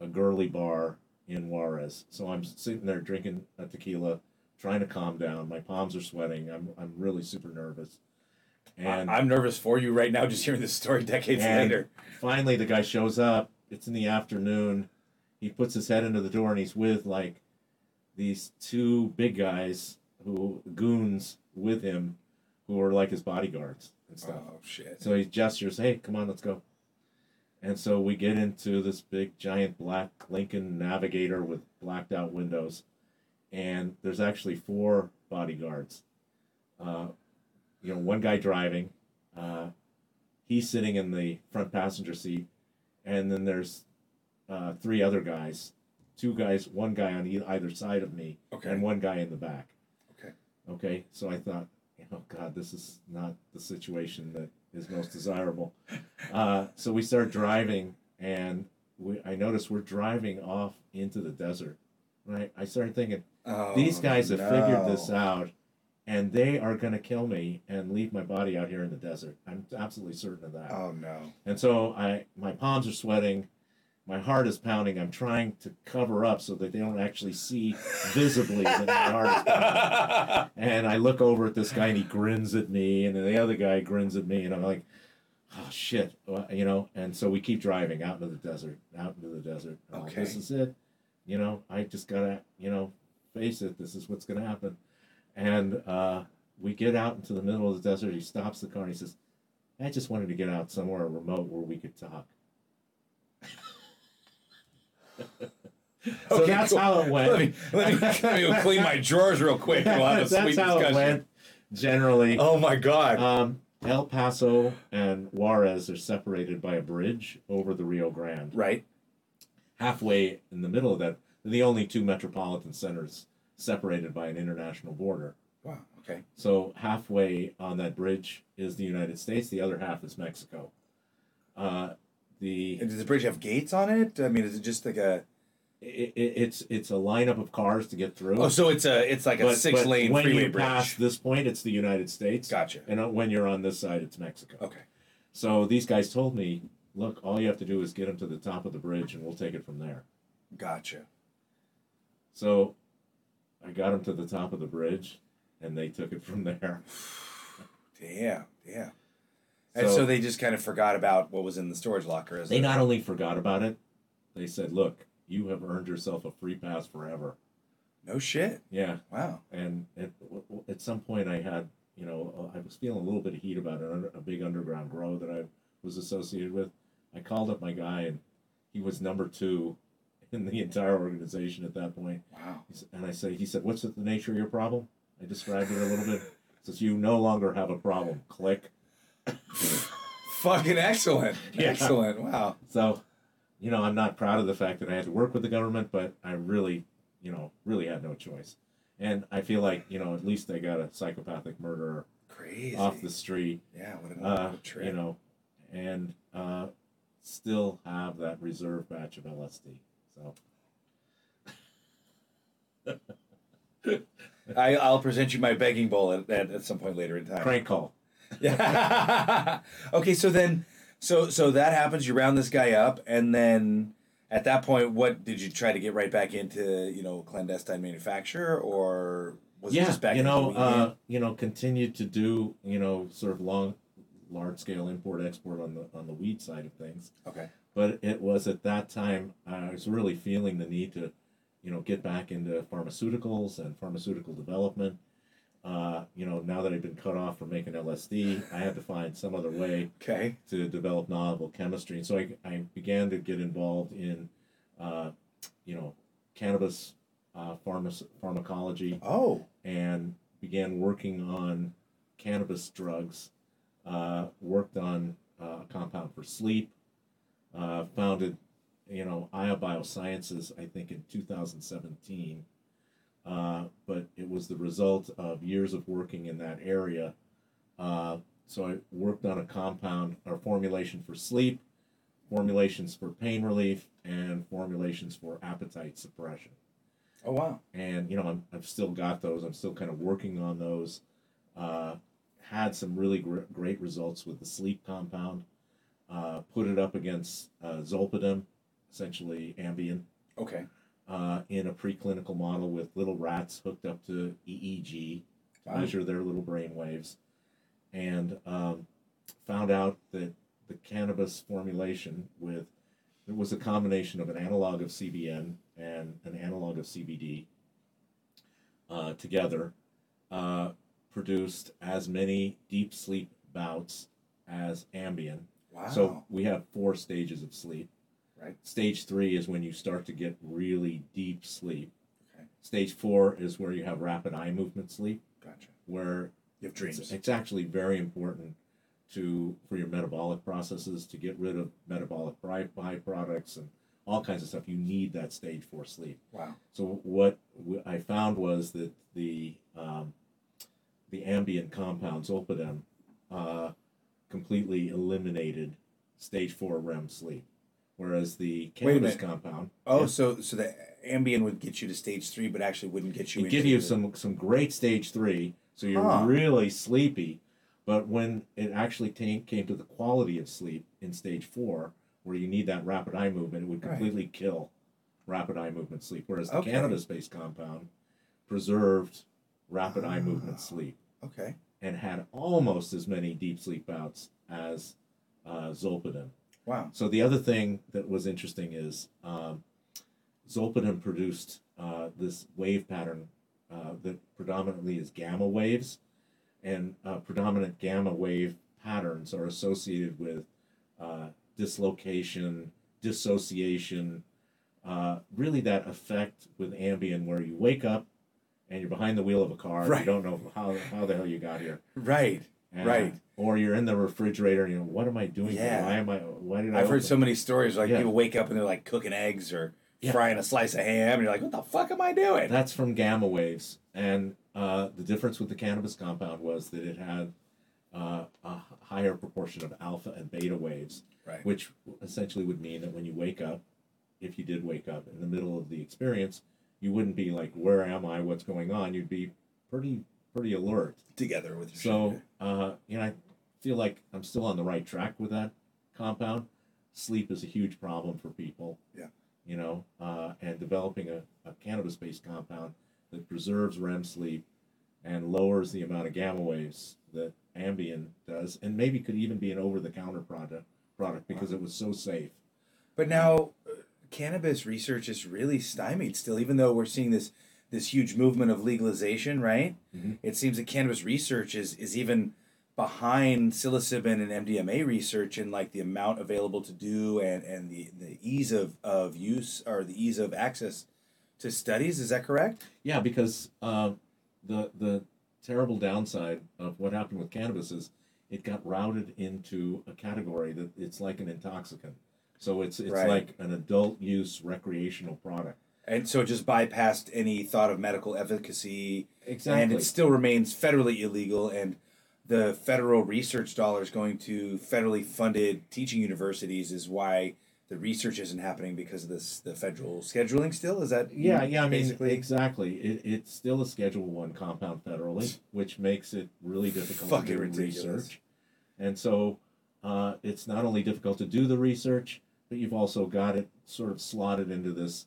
a girly bar in Juarez. So I'm sitting there drinking a tequila, trying to calm down. My palms are sweating. I'm I'm really super nervous. And I'm nervous for you right now just hearing this story decades later. finally, the guy shows up. It's in the afternoon. He puts his head into the door and he's with like these two big guys who goons with him, who are like his bodyguards and stuff. Oh shit. So he gestures, "Hey, come on, let's go." And so we get into this big, giant black Lincoln Navigator with blacked out windows, and there's actually four bodyguards. Uh, you know, one guy driving, uh, he's sitting in the front passenger seat, and then there's uh, three other guys, two guys, one guy on e- either side of me, Okay. and one guy in the back. Okay. Okay. So I thought, oh God, this is not the situation that is most desirable. [laughs] Uh, so we start driving, and we, I notice we're driving off into the desert. Right. I started thinking Oh, these guys have figured this out, and they are going to kill me and leave my body out here in the desert. I'm absolutely certain of that. Oh no. And so I, my palms are sweating, my heart is pounding. I'm trying to cover up so that they don't actually see visibly that my heart is pounding. And I look over at this guy and he grins at me, and then the other guy grins at me, and I'm like, oh shit, Well, you know. And so we keep driving out into the desert, out into the desert. I'm like, Okay. this is it, you know. I just gotta, you know, face it. This is what's gonna happen. And uh, we get out into the middle of the desert. He stops the car and he says, I just wanted to get out somewhere remote where we could talk. so Okay, that's cool. how it went. Let me, let me, let me clean my drawers real quick. We'll have a [laughs] that's sweet how discussion. it went. Generally, Oh my god. um, El Paso and Juarez are separated by a bridge over the Rio Grande. right. Halfway in the middle of that, the only two metropolitan centers separated by an international border. Wow. Okay. So halfway on that bridge is the United States. The other half is Mexico. Uh, the And does the bridge have gates on it? I mean, is it just like a? it, it, it's it's a lineup of cars to get through. Oh, so it's a it's like a But- six but lane when freeway you bridge. pass this point, it's the United States. Gotcha. And uh, when you're on this side, it's Mexico. Okay. So these guys told me, look, all you have to do is get them to the top of the bridge, and we'll take it from there. Gotcha. So I got them to the top of the bridge, and they took it from [laughs] there. Damn. Yeah. And so, they just kind of forgot about what was in the storage locker. As They not only forgot about it, they said, look, you have earned yourself a free pass forever. No shit. Yeah. Wow. And at, at some point, I had, you know, I was feeling a little bit of heat about under, a big underground grow that I was associated with. I called up my guy, and he was number two [laughs] in the entire organization at that point. Wow. And I said, he said, what's the nature of your problem? I described it a little bit. Says, you no longer have a problem. Click. [laughs] Fucking excellent. Yeah. Excellent. Wow. So, you know, I'm not proud of the fact that I had to work with the government, but I really, you know, really had no choice. And I feel like, you know, at least I got a psychopathic murderer Crazy. off the street, yeah. What a, uh, trip. you know, and uh, still have that reserve batch of LSD. So, [laughs] I, I'll present you my begging bowl at, at, at some point later in time. crank call. Yeah. [laughs] okay, so then, so so that happens. You round this guy up, and then at that point, what did you try to get right back into? You know, clandestine manufacture, or was it just back? you know, uh, you know, continued to do, you know, sort of long, large scale import export on the on the weed side of things. okay. But it was at that time I was really feeling the need to, you know, get back into pharmaceuticals and pharmaceutical development. Uh, you know, now that I've been cut off from making LSD, I had to find some other way Okay. to develop novel chemistry, and so I, I began to get involved in, uh, you know, cannabis uh, pharma- pharmacology Oh. and began working on cannabis drugs. Uh, worked on uh, a compound for sleep. Uh, founded, you know, Aya Biosciences, I think in 2017. Uh, but it was the result of years of working in that area. Uh, so I worked on a compound or formulation for sleep, formulations for pain relief, and formulations for appetite suppression Oh wow. and you know I'm, I've still got those. I'm still kind of working on those. Uh, had some really gr- great results with the sleep compound. Uh, put it up against uh, zolpidem, essentially Ambien, Okay. uh, in a preclinical model with little rats hooked up to EEG to Wow. measure their little brain waves, and um, found out that the cannabis formulation with it was a combination of an analog of CBN and an analog of CBD uh, together uh, produced as many deep sleep bouts as Ambien. Wow. So we have four stages of sleep. Right. Stage three is when you start to get really deep sleep. Okay. Stage four is where you have rapid eye movement sleep, gotcha. where You have dreams. it's, it's actually very important to for your metabolic processes to get rid of metabolic by- byproducts and all kinds of stuff. You need that stage four sleep. wow. So what I found was that the um, the ambient compounds, zolpidem uh, completely eliminated stage four REM sleep, whereas the cannabis compound Oh, yeah, so so the Ambien would get you to stage three, but actually wouldn't get you. it give you the- some some great stage three, so you're Huh. really sleepy. But when it actually came came to the quality of sleep in stage four, where you need that rapid eye movement, it would Right. completely kill rapid eye movement sleep. Whereas the Okay. cannabis-based compound preserved rapid eye Ah. movement sleep Okay. And had almost as many deep sleep bouts as uh, zolpidem. Wow. So the other thing that was interesting is um, zolpidem produced uh, this wave pattern uh, that predominantly is gamma waves, and uh, predominant gamma wave patterns are associated with uh, dislocation, dissociation, uh, really that effect with Ambien where you wake up and you're behind the wheel of a car, Right. you don't know how, how the hell you got here. Right. And- Right. Or you're in the refrigerator and you know, what am I doing? here? Yeah. Why am I, why did I? I've heard so many stories like Yeah. people wake up and they're like cooking eggs or Yeah. frying a slice of ham, and you're like, "What the fuck am I doing?" That's from gamma waves, and uh, the difference with the cannabis compound was that it had uh, a higher proportion of alpha and beta waves, right. which essentially would mean that when you wake up, if you did wake up in the middle of the experience, you wouldn't be like, "Where am I? What's going on?" You'd be pretty pretty alert. Together with your So, uh, you know, I feel like I'm still on the right track with that compound. Sleep is a huge problem for people. Yeah. You know, uh, and developing a, a cannabis based compound that preserves REM sleep and lowers the amount of gamma waves that Ambien does, and maybe could even be an over the counter product product because it was so safe. But now, cannabis research is really stymied still, even though we're seeing this this huge movement of legalization. Right? Mhm. It seems that cannabis research is is even behind psilocybin and MDMA research and like the amount available to do and and the the ease of of use or the ease of access to studies. Is that correct? Yeah, because uh, the the terrible downside of what happened with cannabis is it got routed into a category that it's like an intoxicant. So it's it's Right. like an adult use recreational product. And so it just bypassed any thought of medical efficacy Exactly. and it still remains federally illegal and the federal research dollars going to federally funded teaching universities is why the research isn't happening because of this the federal scheduling still is that yeah, yeah. I mean, exactly. It, it's still a Schedule One compound federally, [laughs] which makes it really difficult Fucking to do ridiculous. research. And so, uh, it's not only difficult to do the research, but you've also got it sort of slotted into this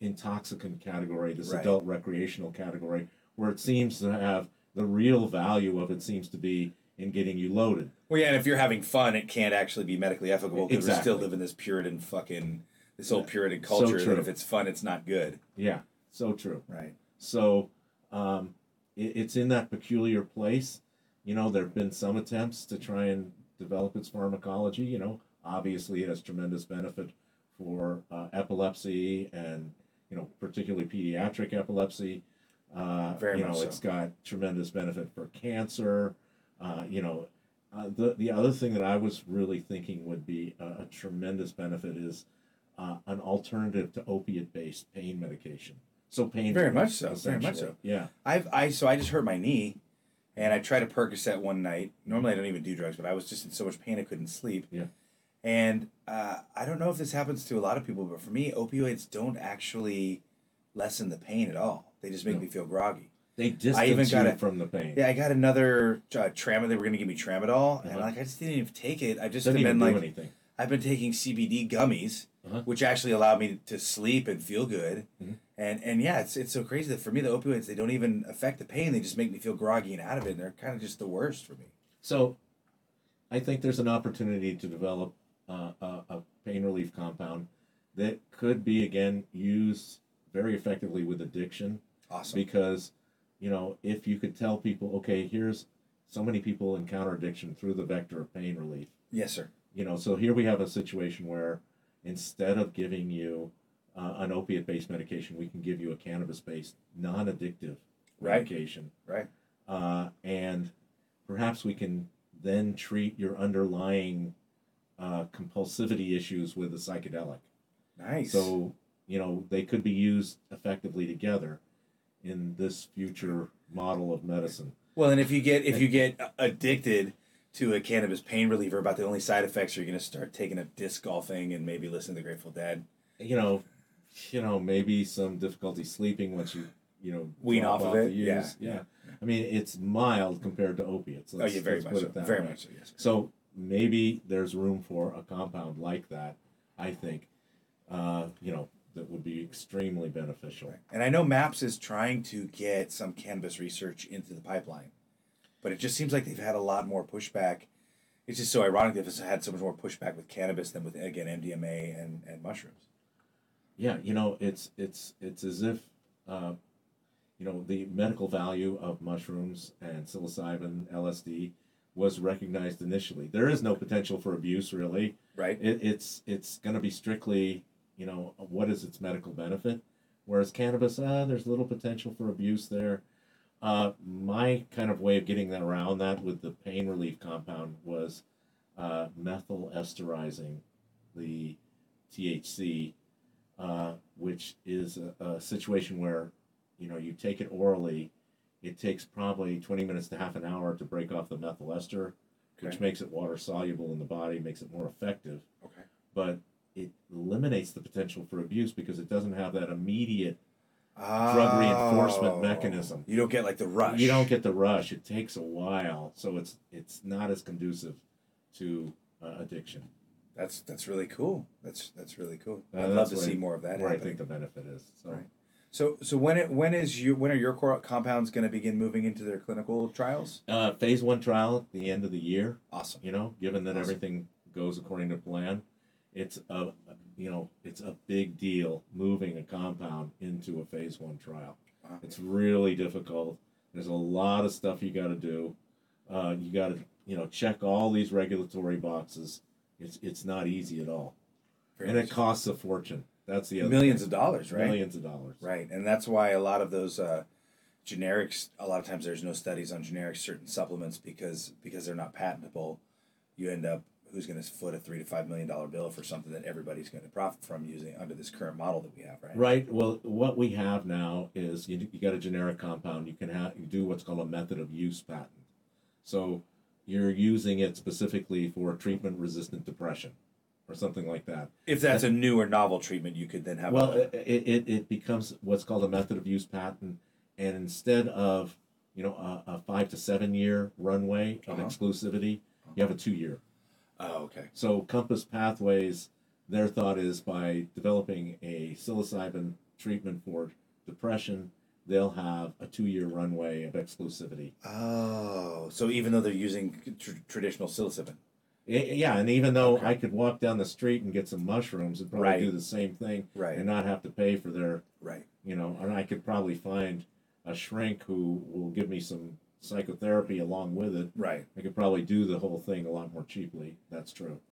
intoxicant category, this Right. adult recreational category, where it seems to have the real value of it seems to be in getting you loaded. well yeah and if you're having fun it can't actually be medically ethical because we still live in this puritan fucking this old puritan So culture that if it's fun it's not good Yeah, so true. right So um, it, it's in that peculiar place. You know, there have been some attempts to try and develop its pharmacology. You know, obviously it has tremendous benefit for uh, epilepsy and, you know, particularly pediatric epilepsy. Uh, Very you know, much so. it's got tremendous benefit for cancer. Uh, you know, uh, the, the other thing that I was really thinking would be a, a tremendous benefit is uh, an alternative to opiate based pain medication. So pain. Very much so, very much so. Yeah. I've I so I just hurt my knee, and I tried a Percocet one night. Normally I don't even do drugs, but I was just in so much pain I couldn't sleep. Yeah. And uh, I don't know if this happens to a lot of people, but for me, opioids don't actually lessen the pain at all. They just make No. me feel groggy. They distance I even got you a- from the pain. Yeah, I got another uh, tramadol. They were gonna give me tramadol, and Uh-huh. like I just didn't even take it. I just have even been do like anything. I've been taking CBD gummies, Uh-huh. which actually allowed me to sleep and feel good. Mhm. And and yeah, it's it's so crazy that for me the opioids they don't even affect the pain; they just make me feel groggy and out of it. And they're kind of just the worst for me. So, I think there's an opportunity to develop uh, a, a pain relief compound that could be again used very effectively with addiction Awesome. because, you know, if you could tell people, okay, here's so many people encounter addiction through the vector of pain relief. yes, sir. You know, so here we have a situation where instead of giving you uh, an opiate based medication, we can give you a cannabis based, non addictive Right. medication. Right. Uh, and perhaps we can then treat your underlying uh, compulsivity issues with a psychedelic. Nice. So, you know, they could be used effectively together in this future model of medicine. well, and if you get if you get addicted to a cannabis pain reliever, about the only side effects are you're going to start taking up disc golfing and maybe listen to the Grateful Dead. You know, you know, maybe some difficulty sleeping once you, you know, Wean drop off of it? Yeah, use. yeah. I mean, it's mild compared to opiates. oh Let's- yeah, very much so. Very much so. Yes. So maybe there's room for a compound like that. I think, uh, you know, that would be extremely beneficial. Right. And I know MAPS is trying to get some cannabis research into the pipeline, but it just seems like they've had a lot more pushback. It's just so ironic they've had so much more pushback with cannabis than with again MDMA and, and mushrooms. Yeah, you know, it's it's it's as if, uh, you know, the medical value of mushrooms and psilocybin, LSD, was recognized initially. There is no potential for abuse, really. Right. It, it's it's going to be strictly, you know, what is its medical benefit, whereas cannabis, uh, there's little potential for abuse there. Uh, my kind of way of getting that around that with the pain relief compound was uh, methyl esterizing the THC uh, which is a, a situation where, you know, you take it orally. It takes probably 20 minutes to half an hour to break off the methyl ester, which makes it water soluble in the body, makes it more effective. Okay. But it eliminates the potential for abuse because it doesn't have that immediate drug reinforcement Oh. mechanism. You don't get like the rush. You don't get the rush. It takes a while, so it's it's not as conducive to uh, addiction. That's that's really cool. That's that's really cool. Uh, I'd love to see more of that. Where I think the benefit is. So Right. So so when it when is you when are your core compounds going to begin moving into their clinical trials? uh, phase one trial at the end of the year. Awesome. You know, given that Awesome. everything goes according to plan, it's a you know it's a big deal moving a compound into a phase one trial. Wow. It's really difficult. There's a lot of stuff you got to do. Uh, you got to you know check all these regulatory boxes. It's it's not easy at all, Very and it costs a fortune. That's the other millions thing. of dollars, right? millions of dollars. Right, and that's why a lot of those uh, generics. A lot of times, there's no studies on generic certain supplements because because they're not patentable. You end up who's going to foot a three to five million dollar bill for something that everybody's going to profit from using under this current model that we have, right? Right. Well, what we have now is you, you got a generic compound. You can have you do what's called a method of use patent. So you're using it specifically for treatment resistant depression or something like that. If that's a new or novel treatment, you could then have. Well, a, it, it, it becomes what's called a method of use patent, and instead of you know a, a five to seven year runway of Uh-huh. exclusivity, you have a two year. oh, okay. So Compass Pathways, their thought is by developing a psilocybin treatment for depression, they'll have a two-year runway of exclusivity. Oh, so even though they're using tr- traditional psilocybin, Y- Yeah, and even though Okay. I could walk down the street and get some mushrooms and probably Right. do the same thing right, and not have to pay for their, right, you know, and I could probably find a shrink who will give me some psychotherapy along with it. right. I could probably do the whole thing a lot more cheaply. That's true.